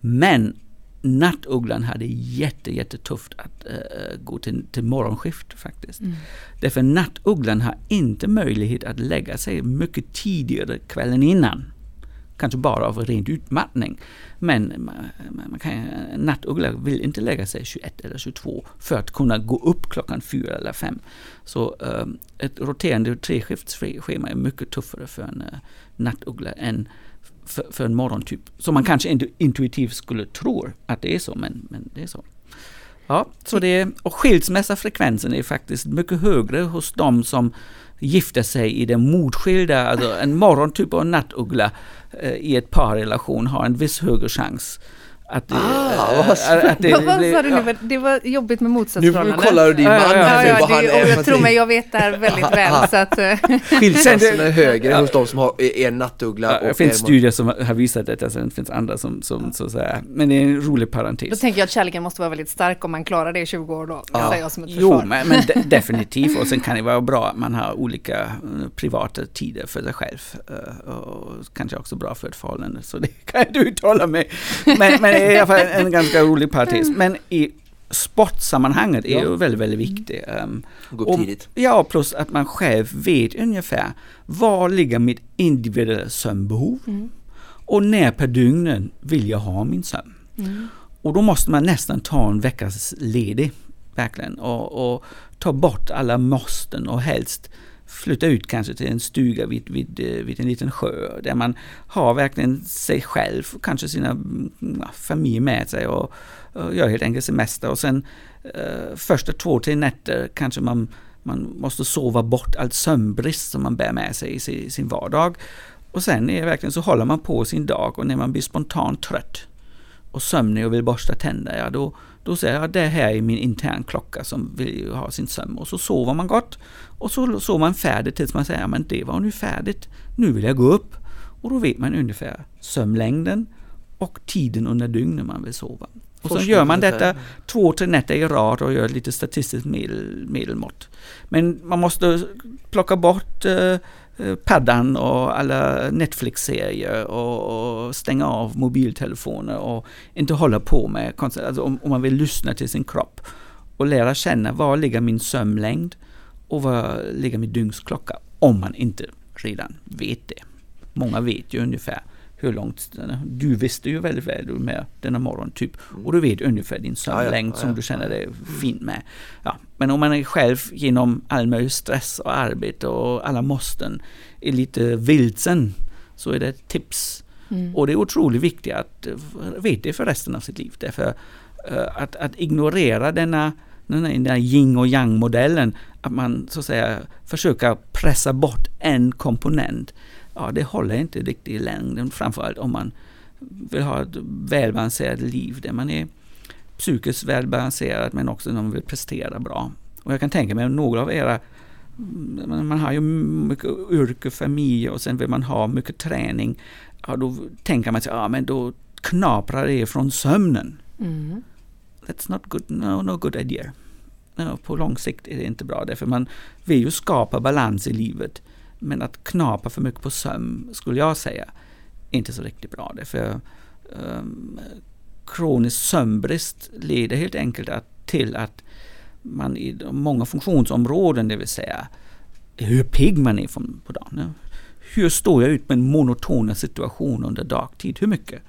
Men nattugglan hade jätte, jättetufft att uh, gå till, till morgonskift faktiskt. Mm. Därför nattugglan har inte möjlighet att lägga sig mycket tidigare kvällen innan kanske bara av rent utmattning. Men man, man kan, nattuggla vill inte lägga sig 21 eller 22 för att kunna gå upp klockan 4 eller 5. Så um, ett roterande treskiftsschema är mycket tuffare för en uh, nattuggla än för, för, en morgontyp. Så man kanske inte intuitivt skulle tro att det är så, men, men det är så. Ja, så det, och skilsmässafrekvensen är faktiskt mycket högre hos de som gifta sig i det motskilda, alltså en morgontyp och en nattuggla eh, i ett parrelation har en viss högre chans att det, ah, äh, att det, vad sa du nu? Det var jobbigt med motsatsförhållanden. Nu kollar du din man ja, ja, ja, det, och jag tror mig, jag vet det väldigt *laughs* väl. så att, eh. Skillnaden *laughs* är högre hos de som har en nattuggla. Ja, det finns studier som har visat detta, sen finns andra som, som så att säga, men det är en rolig parentes. Då tänker jag att kärleken måste vara väldigt stark om man klarar det i 20 år då. Ja. Jag som ett jo, men, men de, *laughs* definitivt. Och sen kan det vara bra att man har olika uh, privata tider för sig själv. Och kanske också bra för ett förhållande, så det kan jag inte uttala mig. Men, men är i alla fall en ganska rolig parentes. Men i sportsammanhanget är ja. ju väldigt, väldigt viktigt. Um, Gå upp tidigt. Ja, plus att man själv vet ungefär var ligger mitt individuella sömnbehov mm. och när per dygn vill jag ha min sömn. Mm. Och då måste man nästan ta en veckas ledig, verkligen, och, och ta bort alla måsten och helst flytta ut kanske till en stuga vid, vid, eh, vid en liten sjö där man har verkligen sig själv och kanske sina mm, ja, familj med sig och, och gör helt enkelt semester och sen eh, första två, tre nätter kanske man, man måste sova bort all sömnbrist som man bär med sig i sin, sin vardag. Och sen är det verkligen så håller man på sin dag och när man blir spontant trött och sömnig och vill borsta tänder, ja då, då säger jag det här är min intern klocka som vill ha sin sömn och så sover man gott och så sover man färdigt tills man säger men det var nu färdigt, nu vill jag gå upp. Och då vet man ungefär sömnlängden och tiden under dygnet man vill sova. Och så gör man detta två, tre nätter i rad och gör lite statistiskt medel, medelmått. Men man måste plocka bort Eh, Eh, paddan och alla Netflix-serier och, och, stänga av mobiltelefoner och inte hålla på med, alltså om, om, man vill lyssna till sin kropp och lära känna var ligger min sömnlängd och var ligger min dygnsklocka om man inte redan vet det. Många vet ju ungefär hur långt, du visste ju väldigt väl med denna morgon typ mm. och du vet ungefär din sömnlängd som du känner dig fin med. Ja, men om man är själv genom all möjlig stress och arbete och alla måsten är lite vilsen så är det ett tips. Mm. Och det är otroligt viktigt att veta det för resten av sitt liv. Därför uh, att, att ignorera denna den här yin och yang modellen, att man så att säga försöker pressa bort en komponent ja, det håller inte riktigt i längden. Framförallt om man vill ha ett välbalanserat liv där man är psykiskt välbalanserad men också när man vill prestera bra. Och jag kan tänka mig några av era man man har ju mycket yrke, familj och sen vill man ha mycket träning. Ja, då tänker man sig, ja men då knaprar det från sömnen. Mm. That's not good, no, no good idea. No, på lång sikt är det inte bra, därför man vill ju skapa balans i livet. Men att knapa för mycket på sömn, skulle jag säga, är inte så riktigt bra. Därför um, ehm, kronisk sömnbrist leder helt enkelt att, till att man i många funktionsområden, det vill säga hur pigg man är från, på dagen. ja. Hur står jag ut med en monotona situation under dagtid? Hur mycket?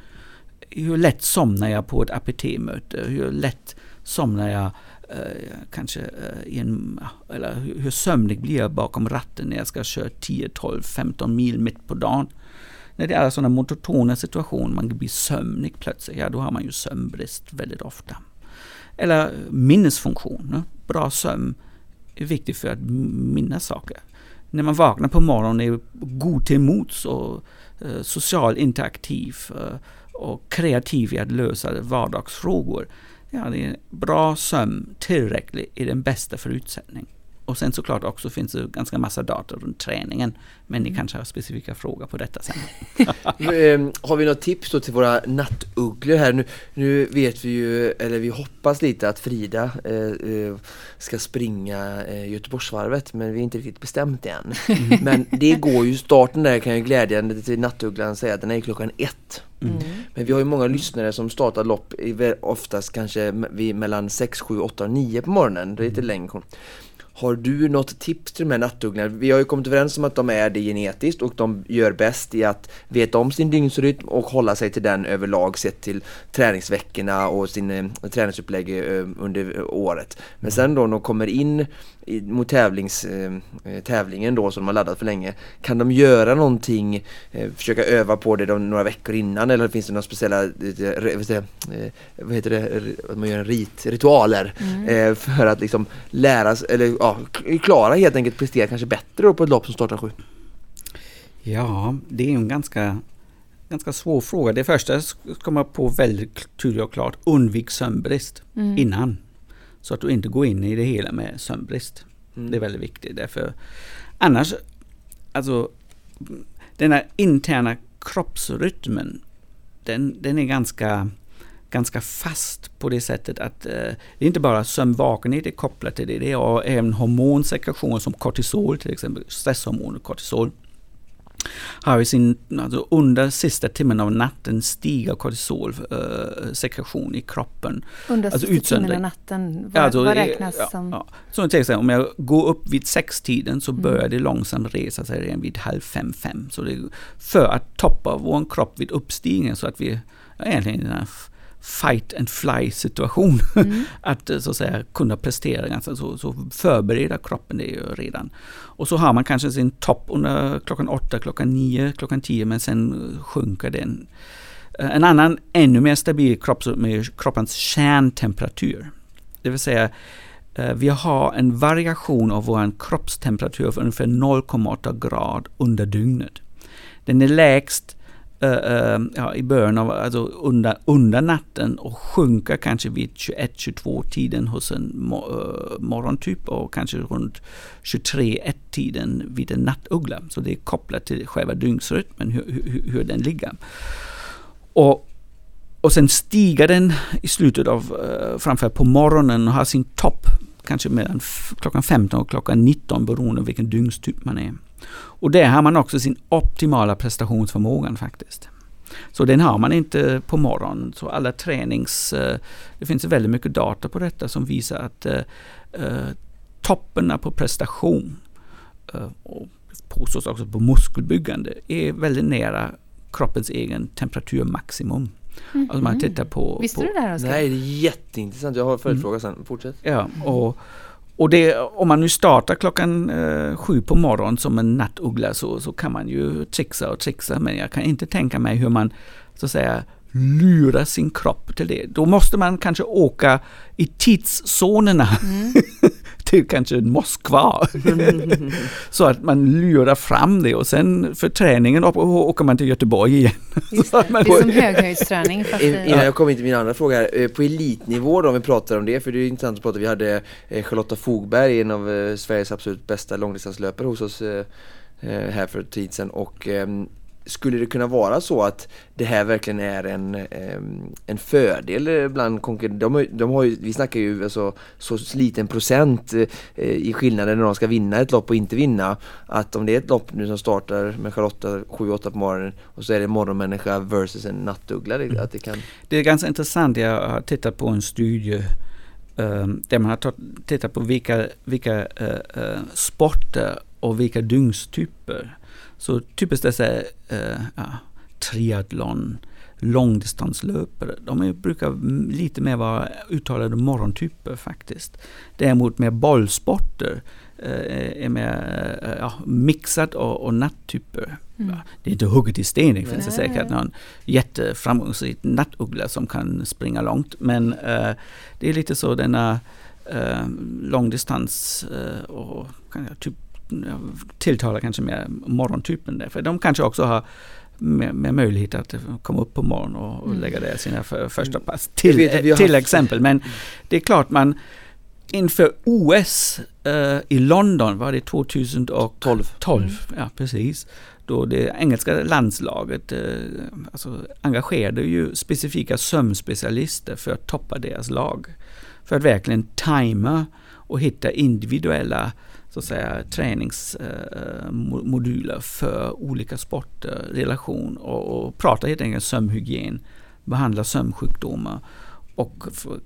Hur lätt somnar jag på ett APT-möte? Hur lätt somnar jag Eh, kanske eh, i en, eller hur, hur sömnig blir jag bakom ratten när jag ska köra 10, 12, 15 mil mitt på dagen? När det är sådana monotona situationer, man blir sömnig plötsligt, ja då har man ju sömnbrist väldigt ofta. Eller minnesfunktion. Bra sömn är viktigt för att minnas saker. När man vaknar på morgonen är god till mots och eh, social interaktiv eh, och kreativ i att lösa vardagsfrågor. Ja, det är bra sömn, tillräckligt, är den bästa förutsättning. Och sen såklart också finns det ganska massa data runt träningen. Men ni kanske har specifika frågor på detta sen. *laughs* Eh, Har vi något tips då till våra nattugglor här? Nu, nu vet vi ju, eller vi hoppas lite att Frida eh, eh, ska springa eh, Göteborgsvarvet men vi är inte riktigt bestämt än. *laughs* Men det går ju, starten där kan jag glädjande till nattugglan säga den är klockan ett. Mm. Men vi har ju många lyssnare som startar lopp oftast kanske mellan 6, 7, 8 och 9 på morgonen. Det är lite längre. Har du något tips till de här nattugglorna? Vi har ju kommit överens om att de är det genetiskt och de gör bäst i att veta om sin dygnsrytm och hålla sig till den överlag sett till träningsveckorna och sin eh, träningsupplägg eh, under året. Men sen då när de kommer in mot tävlings, eh, tävlingen då som de har laddat för länge, kan de göra någonting, försöka öva på det de, några veckor innan eller finns det några speciella, vad heter det, man gör en rit, ritualer eh, för att liksom lära sig, eller ja, k- klara helt enkelt prestera kanske bättre på ett lopp som startar sju. Ja, det är en ganska, ganska svår fråga. Det första att komma på väldigt tydligt och klart. Undvik sömnbrist Mm. innan. Så att du inte går in i det hela med sömnbrist. Mm. Det är väldigt viktigt. Därför, annars, alltså den här interna kroppsrytmen, den, den är ganska, ganska fast på det sättet att eh, det är inte bara sömnvakenhet är kopplat till det, det är även hormonsekretion som kortisol till exempel, stresshormonet kortisol har i sin, alltså under sista timmen av natten stiger kortisolsekretion i kroppen. Under Alltså sista timmen av natten, vad, Alltså, vad det- räknas ja, som... Ja. Så till exempel, om jag går upp vid sextiden så Mm. börjar det långsamt resa sig redan vid halv fem, fem. Så det, för att toppa vår kropp vid uppstigningen så att vi egentligen fight and fly situation. Mm. *laughs* att eh, så att säga kunna prestera ganska så, så förbereda kroppen det ju redan. Och så har man kanske sin topp under klockan åtta, klockan nio, klockan tio men sen eh, sjunker den. Eh, En annan ännu mer stabil kropp med kroppens kärntemperatur. Det vill säga vi har en variation av vår kroppstemperatur för ungefär 0,8 grad under dygnet. Den är lägst Eh, eh, ja, i början av, alltså under, under natten och sjunka kanske vid 21-22 tiden hos en uh, morgontyp och kanske runt 23-1 tiden vid en nattuggla. Så det är kopplat till själva dygnsrytmen, hur, hur, hur den ligger. Och, och sen stiger den i slutet av, uh, framförallt på morgonen och har sin topp kanske mellan klockan 15 och klockan 19 beroende på vilken dygnstyp man är. Och där har man också sin optimala prestationsförmågan faktiskt. Så den har man inte på morgonen. Så alla tränings... eh, Det finns väldigt mycket data på detta som visar att eh, eh, topparna på prestation eh, och påstås också på muskelbyggande är väldigt nära kroppens egen temperaturmaximum. Alltså man tittar på... Visste på, du det här Oskar? Nej, det är jätteintressant. Jag har följdfråga sen. Fortsätt. Ja, och, och det, om man nu startar klockan eh, sju på morgonen som en nattuggla så, så kan man ju trixa och trixa. Men jag kan inte tänka mig hur man så att säga lurar sin kropp till det. Då måste man kanske åka i tidszonerna. Mm till kanske Moskva. *laughs* så att man lurar fram det och sen för träningen åker man till Göteborg igen. Det. det är som höghöjdsträning *laughs* fast In- i- Innan jag kommer in till min andra fråga här, eh, på elitnivå då om vi pratar om det, för det är ju intressant att prata, vi hade eh, Charlotta Fogberg, en av eh, Sveriges absolut bästa långdistanslöpare hos oss här för en tid sedan och ehm, skulle det kunna vara så att det här verkligen är en, en fördel bland konkurrenter? De, de har ju, vi snackar ju alltså, så liten procent eh, i skillnaden när de ska vinna ett lopp och inte vinna. Att om det är ett lopp nu som startar med Charlotta 7-8 på morgonen och så är det en morgonmänniska versus en nattuggla. det- Att det kan... Det är ganska intressant. Jag har tittat på en studie eh, där man har tittat på vilka, vilka uh, uh, sporter och vilka dygnstyper. Så typiskt dessa uh, ja, triathlon, långdistanslöpare, de brukar lite mer vara uttalade morgontyper faktiskt. Däremot med bollsporter eh, är mer eh, ja, mixat och, och natttyper. Mm. Det är inte hugget i sten, det finns det säkert någon jätteframgångsrik nattuggla som kan springa långt. Men eh, det är lite så denna eh, långdistans eh, och kan jag typ tilltalar kanske mer morgontypen där. För de kanske också har med, med möjlighet att komma upp på morgonen och, och Mm. lägga där sina för, första pass. Till, vet till exempel. Men det är klart man inför OS eh, i London var det 2012. 12, ja precis. Då det engelska landslaget eh, alltså, engagerade ju specifika sömnspecialister för att toppa deras lag. För att verkligen tajma och hitta individuella så att säga, träningsmoduler för olika sporter, relation och, och prata helt enkelt sömnhygien, behandla sömnsjukdomar och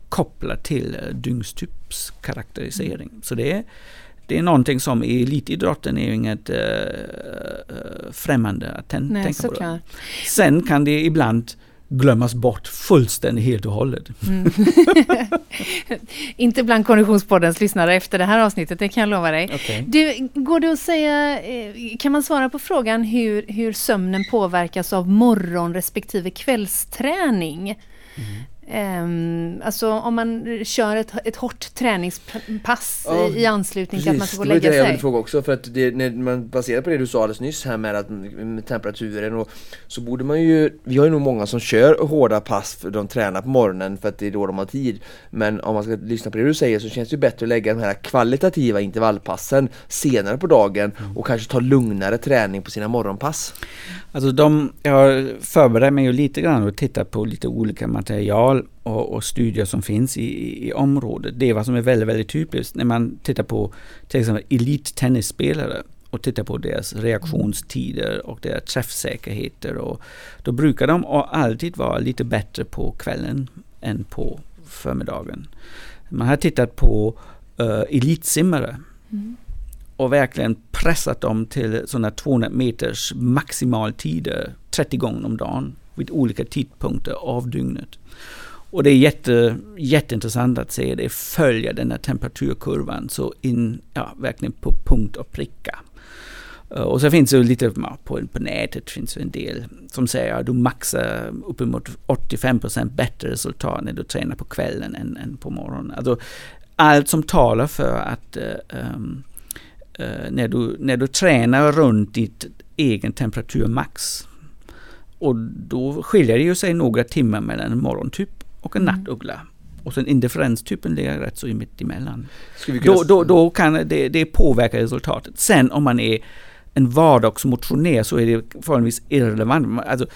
koppla till eh, dygnstypskaraktärisering. Så det är, det är någonting som i elitidrotten är inget äh, främmande att tän- Nej, tänka på. Sen kan det ibland glömmas bort fullständigt helt och hållet. Mm. *laughs* Inte bland Konditionspoddens lyssnare efter det här avsnittet, det kan jag lova dig. Okay. Du, går det att säga, eh, kan man svara på frågan hur, hur sömnen påverkas av morgon respektive kvällsträning? Ehm, alltså om man kör ett, ett hårt träningspass Ja, i anslutning till att man ska gå och det var lägga det jag ville sig. fråga också för att det, när man baserar på det du sa alldeles nyss här med, att, med temperaturen och så borde man ju, vi har ju nog många som kör hårda pass för de tränar på morgonen för att det är då de har tid. Men om man ska lyssna på det du säger så känns det ju bättre att lägga de här kvalitativa intervallpassen senare på dagen och kanske ta lugnare träning på sina morgonpass. Alltså de, jag har förberett mig ju lite grann och tittat på lite olika material och, och studier som finns i, i, i området. Det är vad som är väldigt, väldigt typiskt när man tittar på till exempel elittennisspelare och tittar på deras reaktionstider och deras träffsäkerheter. Och då brukar de alltid vara lite bättre på kvällen än på förmiddagen. Man har tittat på uh, elitsimmare Mm. och verkligen pressat dem till sådana 200 meters maximaltider 30 gånger om dagen vid olika tidpunkter av dygnet. Och det är jätte, jätteintressant att se det följa den här temperaturkurvan så in, ja, verkligen på punkt och pricka. Eh, och så finns det lite på, på nätet finns det en del som säger att du maxar uppemot 85% bättre resultat när du tränar på kvällen än, än på morgonen. Alltså, allt som talar för att um, Uh, när, du, när du tränar runt ditt egen temperaturmax. Och då skiljer det ju sig några timmar mellan en morgontyp och en Mm. nattuggla. Och sen indifferenstypen ligger rätt så mitt emellan. Då, då, då kan det, det påverka resultatet. Sen om man är en vardagsmotionär så är det förhållandevis irrelevant. Alltså,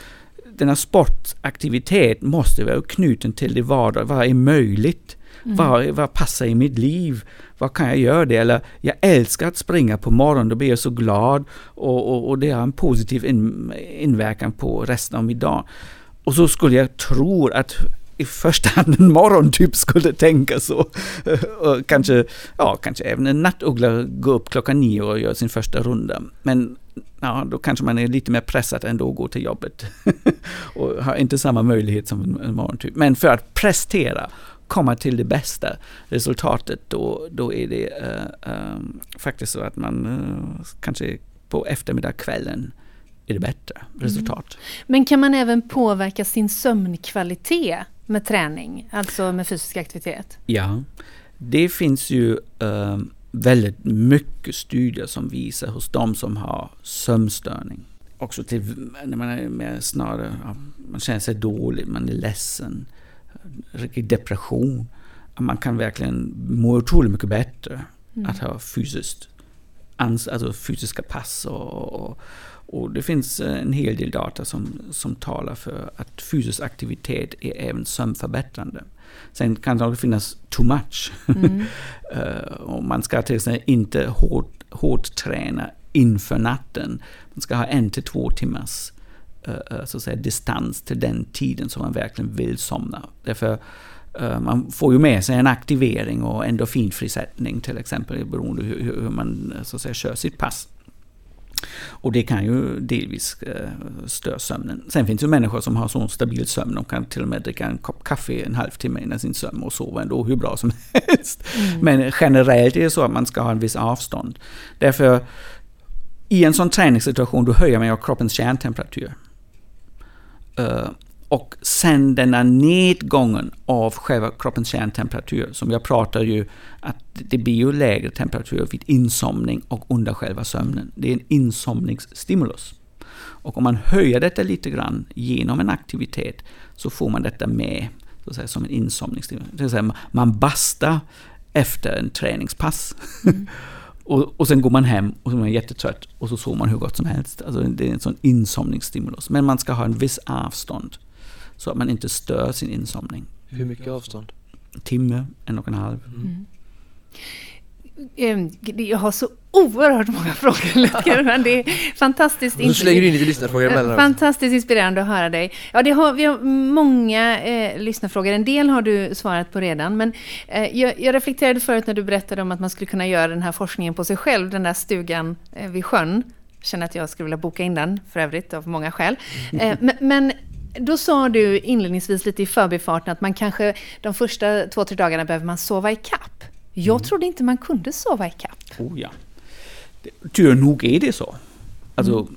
denna sportaktivitet måste vara knuten till det vardag. Vad är möjligt? Mm. Vad, vad passar i mitt liv? Vad kan jag göra det? Eller jag älskar att springa på morgonen, då blir jag så glad och, och, och det har en positiv in, inverkan på resten av min dag. Och så skulle jag tro att i första hand en morgontyp skulle tänka så. Och kanske, ja, kanske även en nattuggla går upp klockan nio och gör sin första runda. Men ja, då kanske man är lite mer pressad ändå att gå till jobbet. *laughs* och har inte samma möjlighet som en, morgontyp. Men för att prestera komma till det bästa resultatet då, då är det uh, um, faktiskt så att man uh, kanske på eftermiddagskvällen är det bättre resultat. Men kan man även påverka sin sömnkvalitet med träning, alltså med fysisk aktivitet? Ja, det finns ju uh, väldigt mycket studier som visar hos de som har sömnstörning. Också till när man är mer snarare, ja, man känner sig dålig, man är ledsen, depression. Man kan verkligen må otroligt mycket bättre Mm. att ha fysiskt, alltså fysiska pass. Och, och, och det finns en hel del data som, som talar för att fysisk aktivitet är även sömnförbättrande. Sen kan det också finnas too much. Mm. *laughs* Eh, och man ska till exempel inte hårt, hårt träna inför natten. Man ska ha en till två timmars eh, eh, så att säga, distans till den tiden som man verkligen vill somna. Därför eh, man får ju med sig en aktivering och endorfinfrisättning till exempel beroende hur hur man så att säga, kör sitt pass. Och det kan ju delvis eh, störa sömnen. Sen finns det ju människor som har så stabil sömn, de kan till och med dricka en kopp kaffe en halvtimme innan sin sömn och sova ändå hur bra som *laughs* helst. Men generellt är det så att man ska ha en viss avstånd. Därför i en sån träningssituation då höjer man kroppens kärntemperatur. Och sen denna nedgången av själva kroppens kärntemperatur, som jag pratar ju att det blir ju lägre temperatur vid insomning och under själva sömnen. Det är en insomningsstimulus. Och om man höjer detta lite grann genom en aktivitet så får man detta med så att säga, som en insomningsstimulus. Det vill säga man bastar efter en träningspass. *laughs* och, och sen går man hem och så är man jättetrött och så sover man hur gott som helst. Alltså det är en sån insomningsstimulus. Men man ska ha en viss avstånd så att man inte stör sin insomning. Hur mycket avstånd? Timme, en och en halv. Ehm, Jag har så oerhört många *laughs* frågor, Lutger, men det är fantastiskt Nu slänger du in lite lyssnarfrågor emellan. Fantastiskt inspirerande att höra dig. Ja, det har, vi har många eh, lyssnarfrågor. En del har du svarat på redan. Men eh, jag, jag reflekterade förut när du berättade om att man skulle kunna göra den här forskningen på sig själv, den där stugan eh, vid sjön. Jag känner att jag skulle vilja boka in den, för övrigt, av många skäl. Eh, men, men då sa du inledningsvis lite i förbifarten att man kanske de första två, tre dagarna behöver man sova i kapp. Jag trodde inte man kunde sova i kapp. Oh ja. Tyvärr nog är det så. Alltså,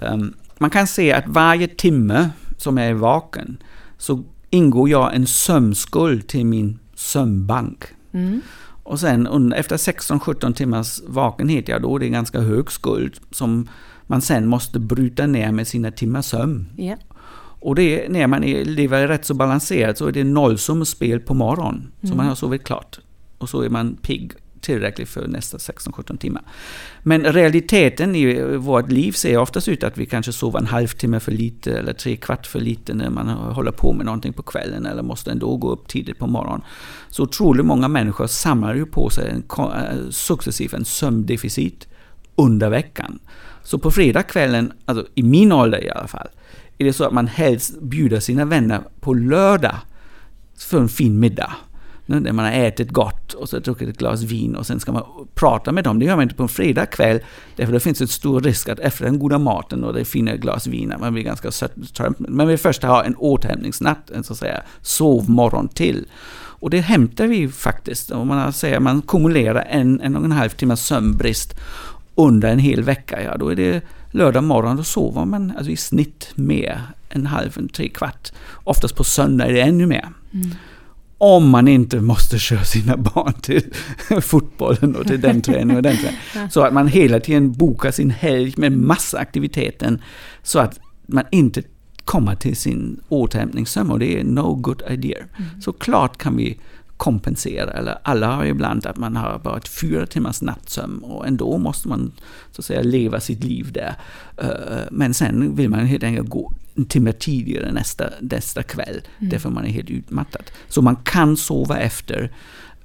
ehm, man kan se att varje timme som jag är vaken så ingår jag en sömnskuld till min sömnbank. Mm. Och sen efter 16-17 timmars vakenhet, ja då är det en ganska hög skuld som man sen måste bryta ner med sina timmar sömn. Ja. Och det är, när man är, lever rätt så balanserat så är det nollsummespel på morgonen. Så man har sovit klart. Och så är man pigg tillräckligt för nästa 16-17 timmar. Men realiteten i vårt liv ser oftast ut att vi kanske sover en halvtimme för lite eller tre kvart för lite när man håller på med någonting på kvällen eller måste ändå gå upp tidigt på morgonen. Så otroligt många människor samlar ju på sig en, eh, successivt en sömndeficit under veckan. Så på fredagskvällen, alltså i min ålder i alla fall, är det så att man helst bjuder sina vänner på lördag för en fin middag. När man har ätit gott och så druckit ett glas vin och sen ska man prata med dem. Det gör man inte på en fredagkväll. Därför det finns en stor risk att efter den goda maten och det fina glas vin, att man blir ganska trött. Man vill först ha en återhämtningsnatt, en så att säga sovmorgon till. Och det hämtar vi faktiskt. Om man säger man kumulerar en, en och en halv timmes sömnbrist under en hel vecka, ja då är det lördag morgon, då sover man alltså i snitt mer en halv, en tre kvart. Oftast på söndag är det ännu mer. Om man inte måste köra sina barn till *laughs* fotbollen och till den träningen och den träningen. Så att man hela tiden bokar sin helg med massa aktiviteten så att man inte kommer till sin återhämtningssömn och det är no good idea. Så klart kan vi kompensera, eller alla har ibland att man har bara ett fyra timmars nattsömn och ändå måste man så att säga leva sitt liv där. Eh, Men sen vill man helt enkelt gå en timme tidigare nästa, nästa kväll, därför man är helt utmattad. Så man kan sova efter.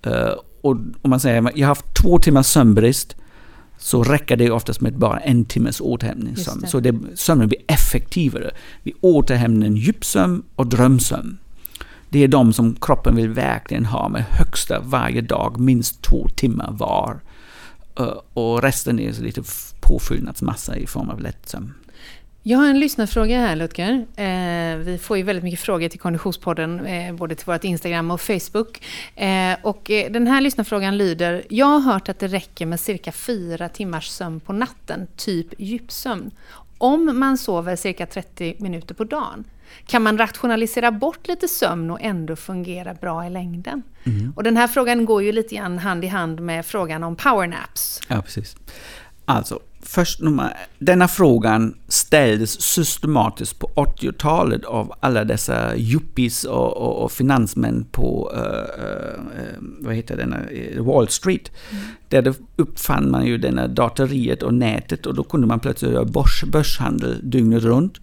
eh, Och om man säger jag har haft två timmars sömnbrist, så räcker det oftast med bara en timmes återhämtningssömn. Så det, sömnen blir effektivare. Vi återhämtar djupsömn och drömsömn. Det är de som kroppen vill verkligen ha med högsta varje dag, minst två timmar var. Eh, och resten är så lite påfyllnadsmassa i form av lättsömn. Jag har en lyssnarfråga här Lutger. Eh, vi får ju väldigt mycket frågor till Konditionspodden, eh, både till vårt Instagram och Facebook. Eh, och eh, den här lyssnarfrågan lyder, jag har hört att det räcker med cirka fyra timmars sömn på natten, typ djupsömn. om man sover cirka 30 minuter på dagen, kan man rationalisera bort lite sömn och ändå fungera bra i längden? Och den här frågan går ju lite grann hand i hand med frågan om powernaps. Ja, precis. Alltså, först nummer, denna frågan ställdes systematiskt på 80-talet av alla dessa yuppies och, och, och finansmän på uh, uh, vad heter denna, Wall Street. Mm. Där uppfann man ju denna datoriet och nätet och då kunde man plötsligt göra börs, börshandel dygnet runt.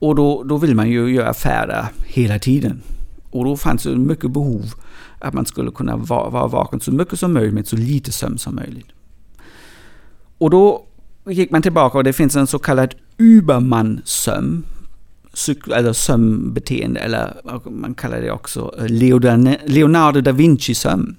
Och då, då vill man ju göra affärer hela tiden. Och då fanns det mycket behov att man skulle kunna vara, vara vaken så mycket som möjligt med så lite sömn som möjligt. Och då gick man tillbaka och det finns en så kallad Übermann-sömn. Eller sömnbeteende, eller man kallar det också Leonardo da Vinci-sömn.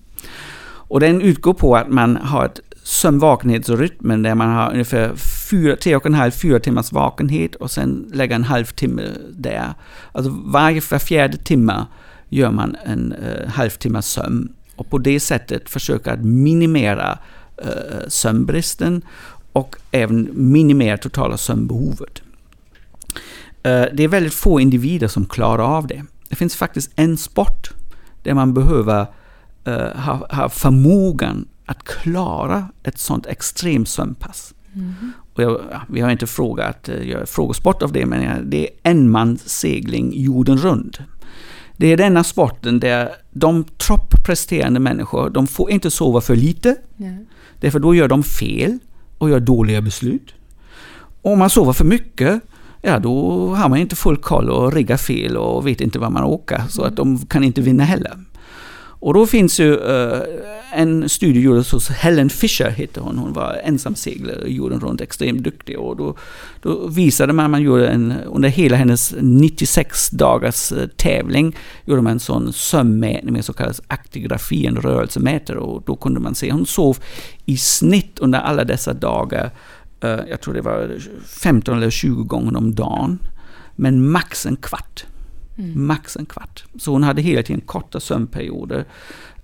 Och den utgår på att man har ett sömnvakenhetsrytm där man har ungefär fyra, tre och en halv, fyra timmars vakenhet och sen lägga en halvtimme där. Alltså varje var fjärde timme gör man en eh, halvtimmas sömn. Och på det sättet försöka att minimera eh, sömnbristen och även minimera totala sömnbehovet. Eh, det är väldigt få individer som klarar av det. Det finns faktiskt en sport där man behöver eh, ha, ha förmågan att klara ett sånt extremt sömnpass. Mm. Och jag, ja, vi har inte frågat, uh, frågesport av det, men det är enmanssegling jorden runt. Det är denna sporten där de toppresterande människor, de får inte sova för lite. Mm. Därför då gör de fel och gör dåliga beslut. Och om man sover för mycket, ja då har man inte full koll och riggar fel och vet inte vad man åker. Så att de kan inte vinna heller. Och då finns ju uh, en studie gjord hos Helen Fisher, heter hon. Hon var ensamseglare jorden runt, extremt duktig. Och då, då visade man, man gjorde en, under hela hennes 96 dagars uh, tävling, gjorde man en sån sömnmätning med så kallad aktigrafi, en rörelsemätare. Och då kunde man se, hon sov i snitt under alla dessa dagar, uh, jag tror det var 15 eller 20 gånger om dagen. Men max en kvart. Mm. Max en kvart. Så hon hade hela tiden korta sömnperioder.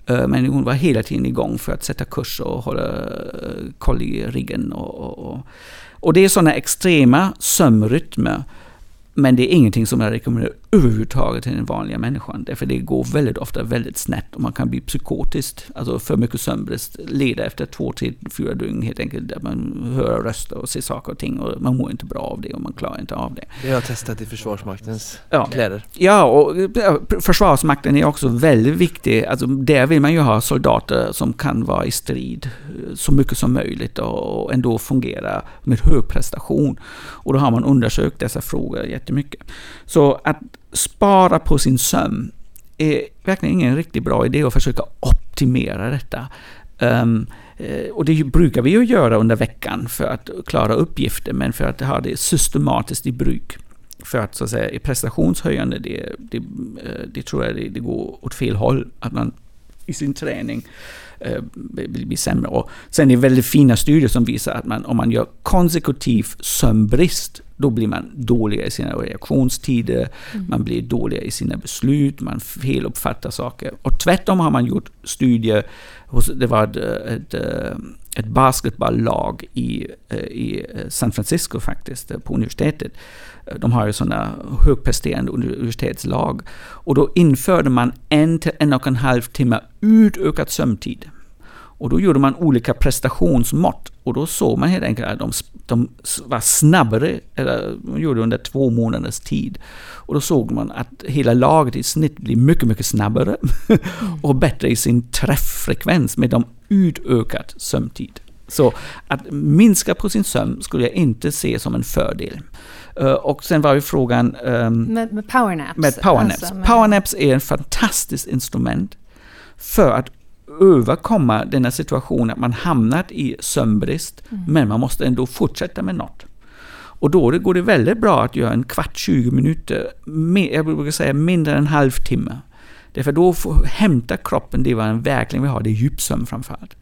Eh, men hon var hela tiden igång för att sätta kurs och hålla eh, koll i riggen. Och, och, och det är sådana extrema sömnrytmer men det är ingenting som jag rekommenderar överhuvudtaget till den vanliga människan. Därför det går väldigt ofta väldigt snett och man kan bli psykotisk. Alltså för mycket sömnbrist leder efter två, tre, fyra dygn helt enkelt. Där man hör röster och ser saker och ting och man mår inte bra av det och man klarar inte av det. Det har jag testat i Försvarsmaktens ja. kläder. Ja, och Försvarsmakten är också väldigt viktig. Alltså där vill man ju ha soldater som kan vara i strid så mycket som möjligt och ändå fungera med hög prestation. Och då har man undersökt dessa frågor jättemycket. Så att spara på sin sömn är verkligen ingen riktigt bra idé att försöka optimera detta. Um, och det brukar vi ju göra under veckan för att klara uppgifter, men för att ha det systematiskt i bruk. För att så att säga, prestationshöjande, det, det, eh, det tror jag det, det går åt fel håll. Att man i sin träning blir sämre. Och sen är det väldigt fina studier som visar att man, om man gör konsekutiv sömnbrist då blir man dåliga i sina reaktionstider, mm. man blir dåliga i sina beslut, man feluppfattar saker. Och tvärtom har man gjort studier, det var ett, ett, eh, basketballlag i, eh, i eh, San Francisco faktiskt, på universitetet. De har ju sådana högpresterande universitetslag. Och då införde man en till en och en halv timme utökad sömntid. Och då gjorde man olika prestationsmått och då såg man helt enkelt att de, de var snabbare, eller de gjorde under två månaders tid. Och då såg man att hela laget i snitt blir mycket, mycket snabbare *laughs* och bättre i sin träfffrekvens med de utökat sömntid. Så att minska på sin sömn skulle jag inte se som en fördel. Uh, och sen var ju frågan... Um, med, med powernaps? Med powernaps. Alltså. Powernaps är ett fantastiskt instrument för att överkomma denna situation att man hamnat i sömnbrist, mm. men man måste ändå fortsätta med något. Och då går det väldigt bra att göra en kvart, 20 minuter, jag brukar säga mindre än en halvtimme. Därför då hämtar kroppen det den verkligen vill ha, det är djupsömn framförallt.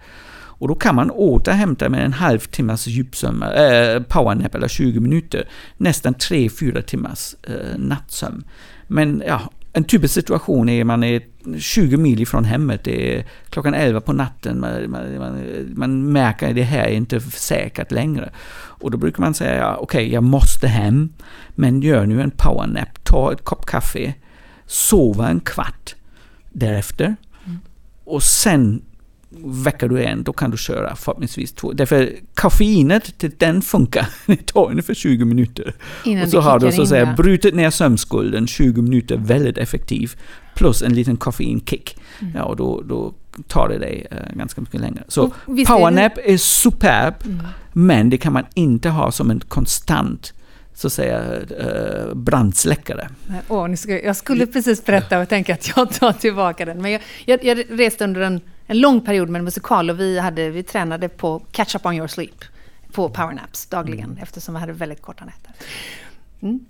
Och då kan man återhämta med en halvtimmas djupsömn, äh, powernap eller 20 minuter, nästan 3-4 timmars äh, nattsömn. Men ja, en typisk situation är man är 20 mil ifrån hemmet, det är klockan 11 på natten, man, man, man, märker att det här är inte säkert längre. Och då brukar man säga, ja, okej okay, jag måste hem, men gör nu en powernap, ta ett kopp kaffe, sova en kvart därefter. Och sen väcker du en, då kan du köra förhoppningsvis två. Därför koffeinet, till den funkar. *laughs* Det tar ungefär 20 minuter. Innan och så har du så att säga brutit ner sömnskulden, 20 minuter, väldigt effektiv. Plus en liten koffeinkick. Mm. Ja, och då, då tar det dig eh, ganska mycket längre. Så visst är det- powernap är superb, Mm. men det kan man inte ha som en konstant så att säga eh, brandsläckare. Åh, nu ska, jag skulle precis berätta och tänka att jag tar tillbaka den. Men jag, jag, jag reste under en, en lång period med en musikal och vi, hade, vi tränade på Catch Up On Your Sleep på powernaps dagligen eftersom vi hade väldigt korta nätter. Mm.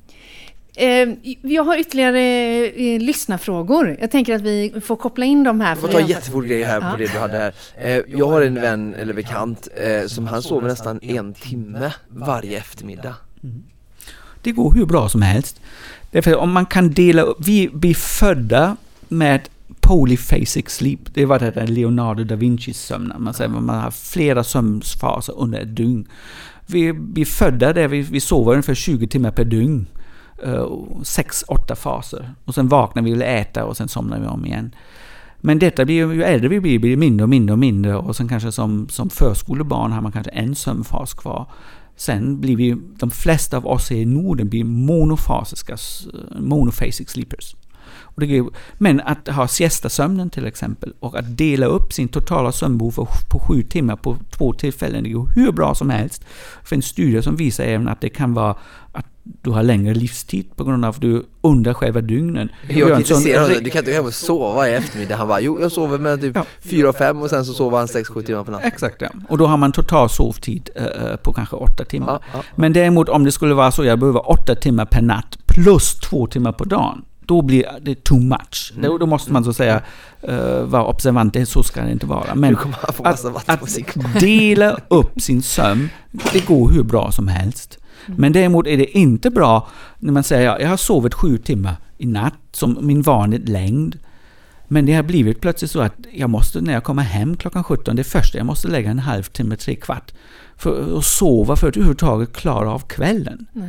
Eh, jag har ytterligare eh, lyssnarfrågor. Jag tänker att vi får koppla in dem här. Jag får ta en jättefort grej här Ja. på det du hade här. Eh, jag har en vän eller bekant eh, som han sover nästan en timme varje eftermiddag. Det går hur bra som helst. Därför om man kan dela upp, vi blir födda med polyphasic sleep. Det var det där Leonardo da Vincis sömn. Man säger att man har flera sömnfaser under ett dygn. Vi blir födda där vi, vi sover ungefär 20 timmar per dygn. Uh, sex, åtta faser. Och sen vaknar vi vill äta och sen somnar vi om igen. Men detta blir ju, äldre vi blir, blir mindre och mindre och mindre och sen kanske som, som förskolebarn har man kanske en sömnfas kvar. Sen blir vi, de flesta av oss i Norden blir monofasiska, monophasic sleepers. Men att ha siestasömnen till exempel och att dela upp sin totala sömnbehov på, sju timmar på två tillfällen, det går hur bra som helst. Det finns studier som visar även att det kan vara att du har längre livstid på grund av att du under själva dygnen. Jag kritiserar honom, du kan inte gå hem och sova i eftermiddag. Han bara, jo jag sover mellan typ Ja. 4 och 5 och sen så sover han 6-7 timmar på natten. Exakt, ja. Och då har man total sovtid eh, på kanske åtta timmar. Ja, ja. Men däremot om det skulle vara så jag behöver åtta timmar per natt plus två timmar på dagen. Då blir det too much. Mm. Då, då måste man så att säga eh, vara observant. Det- Så ska det inte vara. Men att, att dela upp sin sömn, det går hur bra som helst. Men däremot är det inte bra när man säger ja, jag har sovit sju timmar i natt som min vanligt längd. Men det har blivit plötsligt så att jag måste, när jag kommer hem klockan 17, det första jag måste lägga en halvtimme, tre kvart för att sova för att överhuvudtaget klara av kvällen. Då-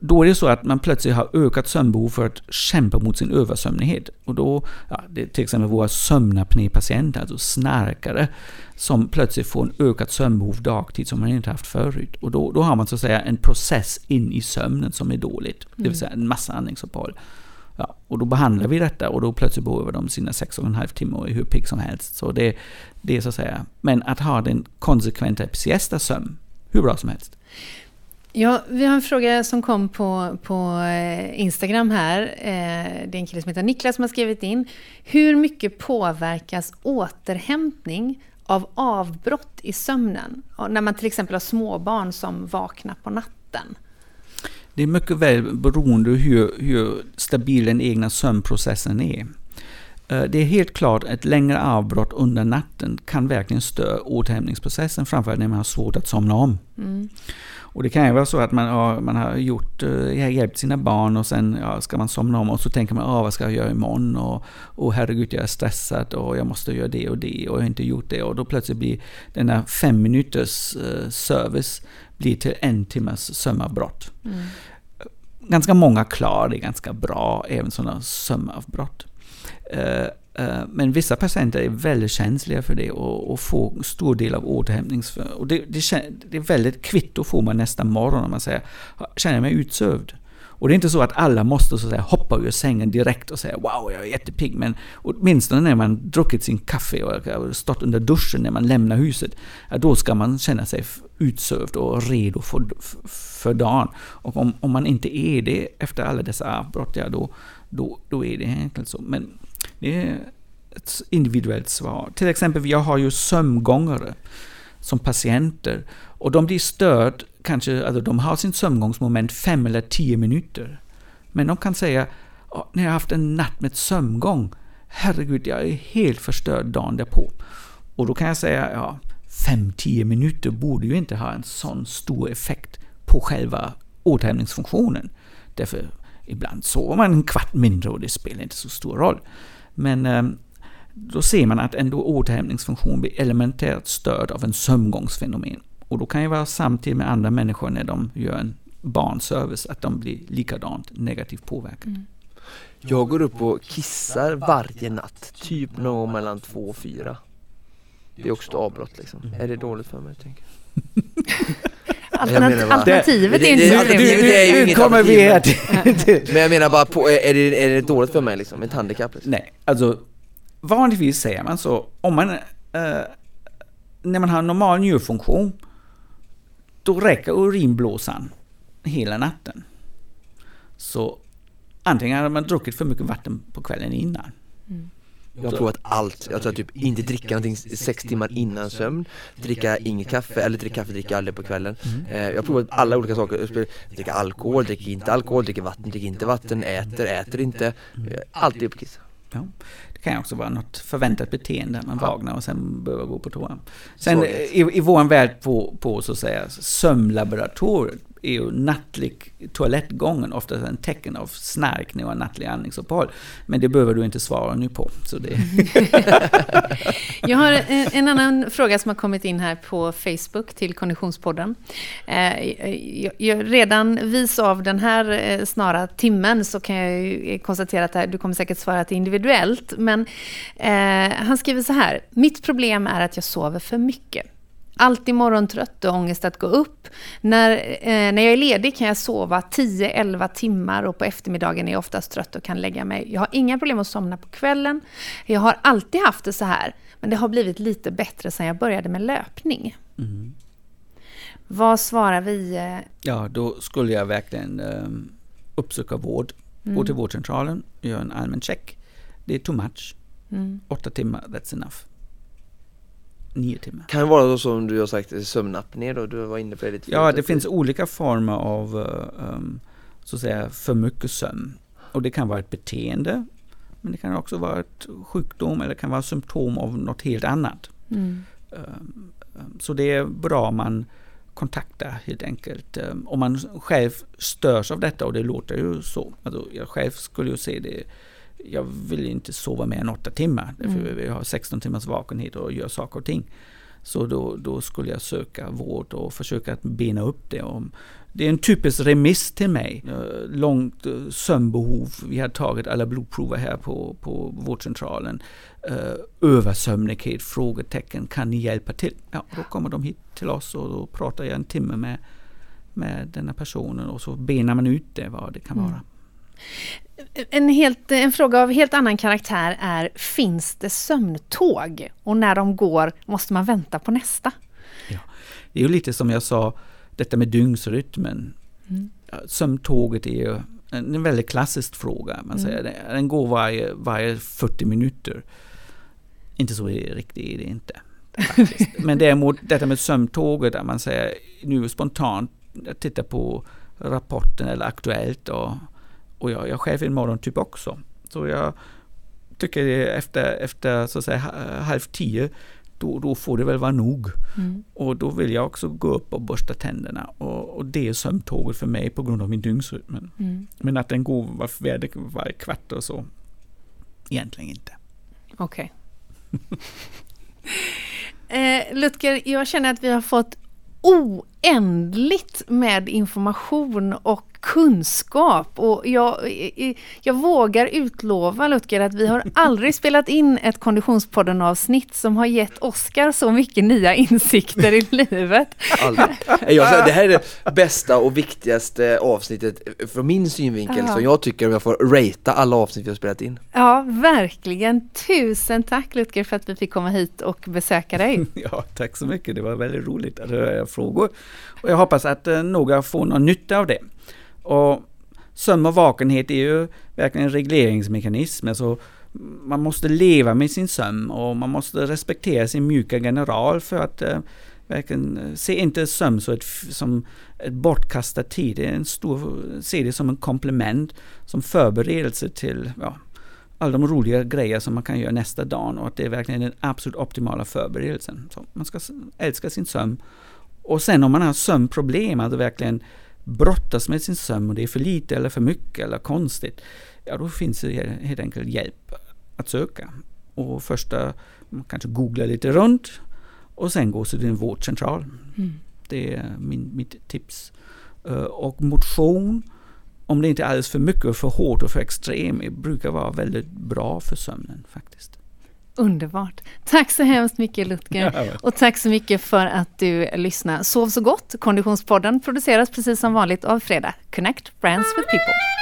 Då är det så att man plötsligt har ökat sömnbehov för att kämpa mot sin översömnighet. Och då, ja, det är till exempel våra sömnapnépatienter, alltså snarkare, som plötsligt får en ökat sömnbehov dagtid som man inte haft förut. Och då, då har man så att säga en process in i sömnen som är dåligt, det vill säga en massa andningsuppehåll. Ja, och då behandlar vi detta och då plötsligt behöver de sina sex och en halv timme och är hur pigg som helst. Så det, det är så att säga, men att ha den konsekventa siesta-sömn, hur bra som helst. Ja, vi har en fråga som kom på, på eh, Instagram här. Eh, Det är en kille som heter Niklas som har skrivit in. Hur mycket påverkas återhämtning av avbrott i sömnen? När man till exempel har småbarn som vaknar på natten. Det är mycket väl beroende hur, hur stabil den egna sömnprocessen är. Eh, Det är helt klart att ett längre avbrott under natten kan verkligen störa återhämtningsprocessen, framförallt när man har svårt att somna om. Och det kan ju vara så att man har, man har gjort, eh, hjälpt sina barn och sen ja, ska man somna om och så tänker man ah, vad ska jag göra imorgon och, och herregud jag är stressad och jag måste göra det och det och jag har inte gjort det och då plötsligt blir denna fem minuters eh, service blir till en timmes sömnavbrott. Ganska många klarar det ganska bra, även sådana sömnavbrott. Eh, men vissa patienter är väldigt känsliga för det och, och får stor del av återhämtnings... Och det, det, det är väldigt kvitto får man nästa morgon om man säger känner jag mig utsövd. Och det är inte så att alla måste så att säga, hoppa ur sängen direkt och säga wow, jag är jättepigg. Men åtminstone när man druckit sin kaffe och stått under duschen när man lämnar huset, då ska man känna sig utsövd och redo för, för dagen. Och om, om man inte är det efter alla dessa avbrott, ja, då, då, då är det enkelt så. Men det är ett individuellt svar. Till exempel, jag har ju sömngångare som patienter. Och de blir störd, kanske, alltså de har sin sömngångsmoment fem eller tio minuter. Men de kan säga, när jag har haft en natt med sömngång, herregud, jag är helt förstörd dagen därpå. Och då kan jag säga, ja, fem, tio minuter borde ju inte ha en sån stor effekt på själva återhämtningsfunktionen. Därför Ibland sover man en kvart mindre och det spelar inte så stor roll. Men eh, då ser man att ändå återhämtningsfunktion blir elementärt störd av en sömngångsfenomen. Och då kan ju vara samtidigt med andra människor när de gör en barnservice, att de blir likadant negativt påverkade. Mm. Jag går upp och kissar varje natt, typ någon gång mellan två och fyra. Det är också ett avbrott liksom. Mm. Är det dåligt för mig? Tänker *laughs* Alternat alternativet är inte så trevligt. Nu kommer vi här till... Men jag menar bara, på, är, det, är det dåligt för mig liksom? Ett handikapp? Liksom? Nej, alltså vanligtvis säger man så, om man... Eh, när man har normal njurfunktion, då räcker urinblåsan hela natten. Så antingen har man druckit för mycket vatten på kvällen innan. Jag har provat allt. Jag tror typ inte dricka någonting sex timmar innan sömn, dricka inget kaffe eller dricka kaffe jag aldrig på kvällen. Mm. Eh, jag har provat alla olika saker. Dricka alkohol, dricker inte alkohol, dricker vatten, dricker inte vatten, äter, äter inte. Mm. Alltid uppkissad. Ja. Det kan också vara något förväntat beteende, man vaknar och sen behöver gå på toa. Sen i, i vår värld på, på så att säga sömnlaboratoriet är ju nattlig toalettgången ofta en tecken av snarkning och nattlig andningsuppehåll. Men det behöver du inte svara nu på. Så det... *laughs* jag har en annan fråga som har kommit in här på Facebook till Konditionspodden. Eh, redan vis av den här eh, snara timmen så kan jag eh, konstatera att du kommer säkert svara att individuellt. Men eh, han skriver så här. Mitt problem är att jag sover för mycket. Alltid morgontrött och ångest att gå upp. När, eh, när jag är ledig kan jag sova 10-11 timmar och på eftermiddagen är jag oftast trött och kan lägga mig. Jag har inga problem att somna på kvällen. Jag har alltid haft det så här, men det har blivit lite bättre sedan jag började med löpning. Mm. Vad svarar vi? Eh? Ja, då skulle jag verkligen eh, uppsöka vård. Mm. Gå till vårdcentralen, göra en allmän check. Det är too much. Mm. Åtta timmar, that's enough nio timmar. Kan det vara så som du har sagt sömnapné då? Du var inne på det lite Ja, det finns olika former av um, så att säga för mycket sömn. Och det kan vara ett beteende, men det kan också vara ett sjukdom eller det kan vara symptom av något helt annat. Mm. Um, så det är bra om man kontaktar helt enkelt. Om man själv störs av detta och det låter ju så. Alltså jag själv skulle ju se det jag vill inte sova mer än åtta timmar. Därför mm. jag har 16 timmars vakenhet och gör saker och ting. Så då, då skulle jag söka vård och försöka att bena upp det. Om, det är en typisk remiss till mig. Långt eh, sömnbehov. Vi har tagit alla blodprover här på, på vårdcentralen. Uh, översömnighet? Frågetecken. Kan ni hjälpa till? Ja, då kommer de hit till oss och då pratar jag en timme med, med denna personen och så benar man ut det vad det kan mm. En, helt, en fråga av helt annan karaktär är, finns det sömntåg? Och när de går, måste man vänta på nästa? Ja, det är ju lite som jag sa, detta med dygnsrytmen. Mm. Sömntåget är ju en väldigt klassisk fråga. Man mm. säger. Den går varje, varje 40 minuter. Inte så riktigt är det inte. *laughs* Men däremot detta med sömntåget, där man säger nu spontant, jag tittar på rapporten eller Aktuellt och och jag, jag själv är en morgontyp också. Så jag tycker efter, efter så att säga, halv tio då, då får det väl vara nog. Mm. Och då vill jag också gå upp och borsta tänderna. Och, och det är sömntåget för mig på grund av min dygnsrytm. Mm. Men att den går var, var, varje kvart och så, egentligen inte. Okej. Okay. *laughs* eh, Lutger, jag känner att vi har fått oändligt med information och kunskap. Och jag, jag vågar utlova, Lutger, att vi har *laughs* aldrig spelat in ett Konditionspodden-avsnitt som har gett Oskar så mycket nya insikter i livet. Jag, det här är det bästa och viktigaste avsnittet från min synvinkel som jag tycker om jag får ratea alla avsnitt vi har spelat in. Ja, verkligen. Tusen tack Lutger för att vi fick komma hit och besöka dig. *laughs* Ja, tack så mycket. Det var väldigt roligt att höra era frågor. Och jag hoppas att eh, några får någon nytta av det. Och sömn och vakenhet är ju verkligen en regleringsmekanism. Alltså man måste leva med sin sömn och man måste respektera sin mjuka general för att eh, verkligen eh, se inte sömn så ett, som ett bortkastad tid. Det är en stor, se det som en komplement, som förberedelse till ja, alla de roliga grejer som man kan göra nästa dag och att det är verkligen den absolut optimala förberedelsen. Så man ska älska sin sömn. Och sen om man har sömnproblem, att alltså verkligen brottas med sin sömn och det är för lite eller för mycket eller konstigt, ja då finns det helt enkelt hjälp att söka. Och första, man kanske googlar lite runt och sen gå till din vårdcentral. Mm. Det är min, mitt tips. Eh, Och motion, om det inte är alldeles för mycket för hårt och för extrem, brukar vara väldigt bra för sömnen faktiskt. Underbart. Tack så hemskt mycket Lutger. Och tack så mycket för att du lyssnar. Sov så gott. Konditionspodden produceras precis som vanligt av Fredag. Connect Brands with People.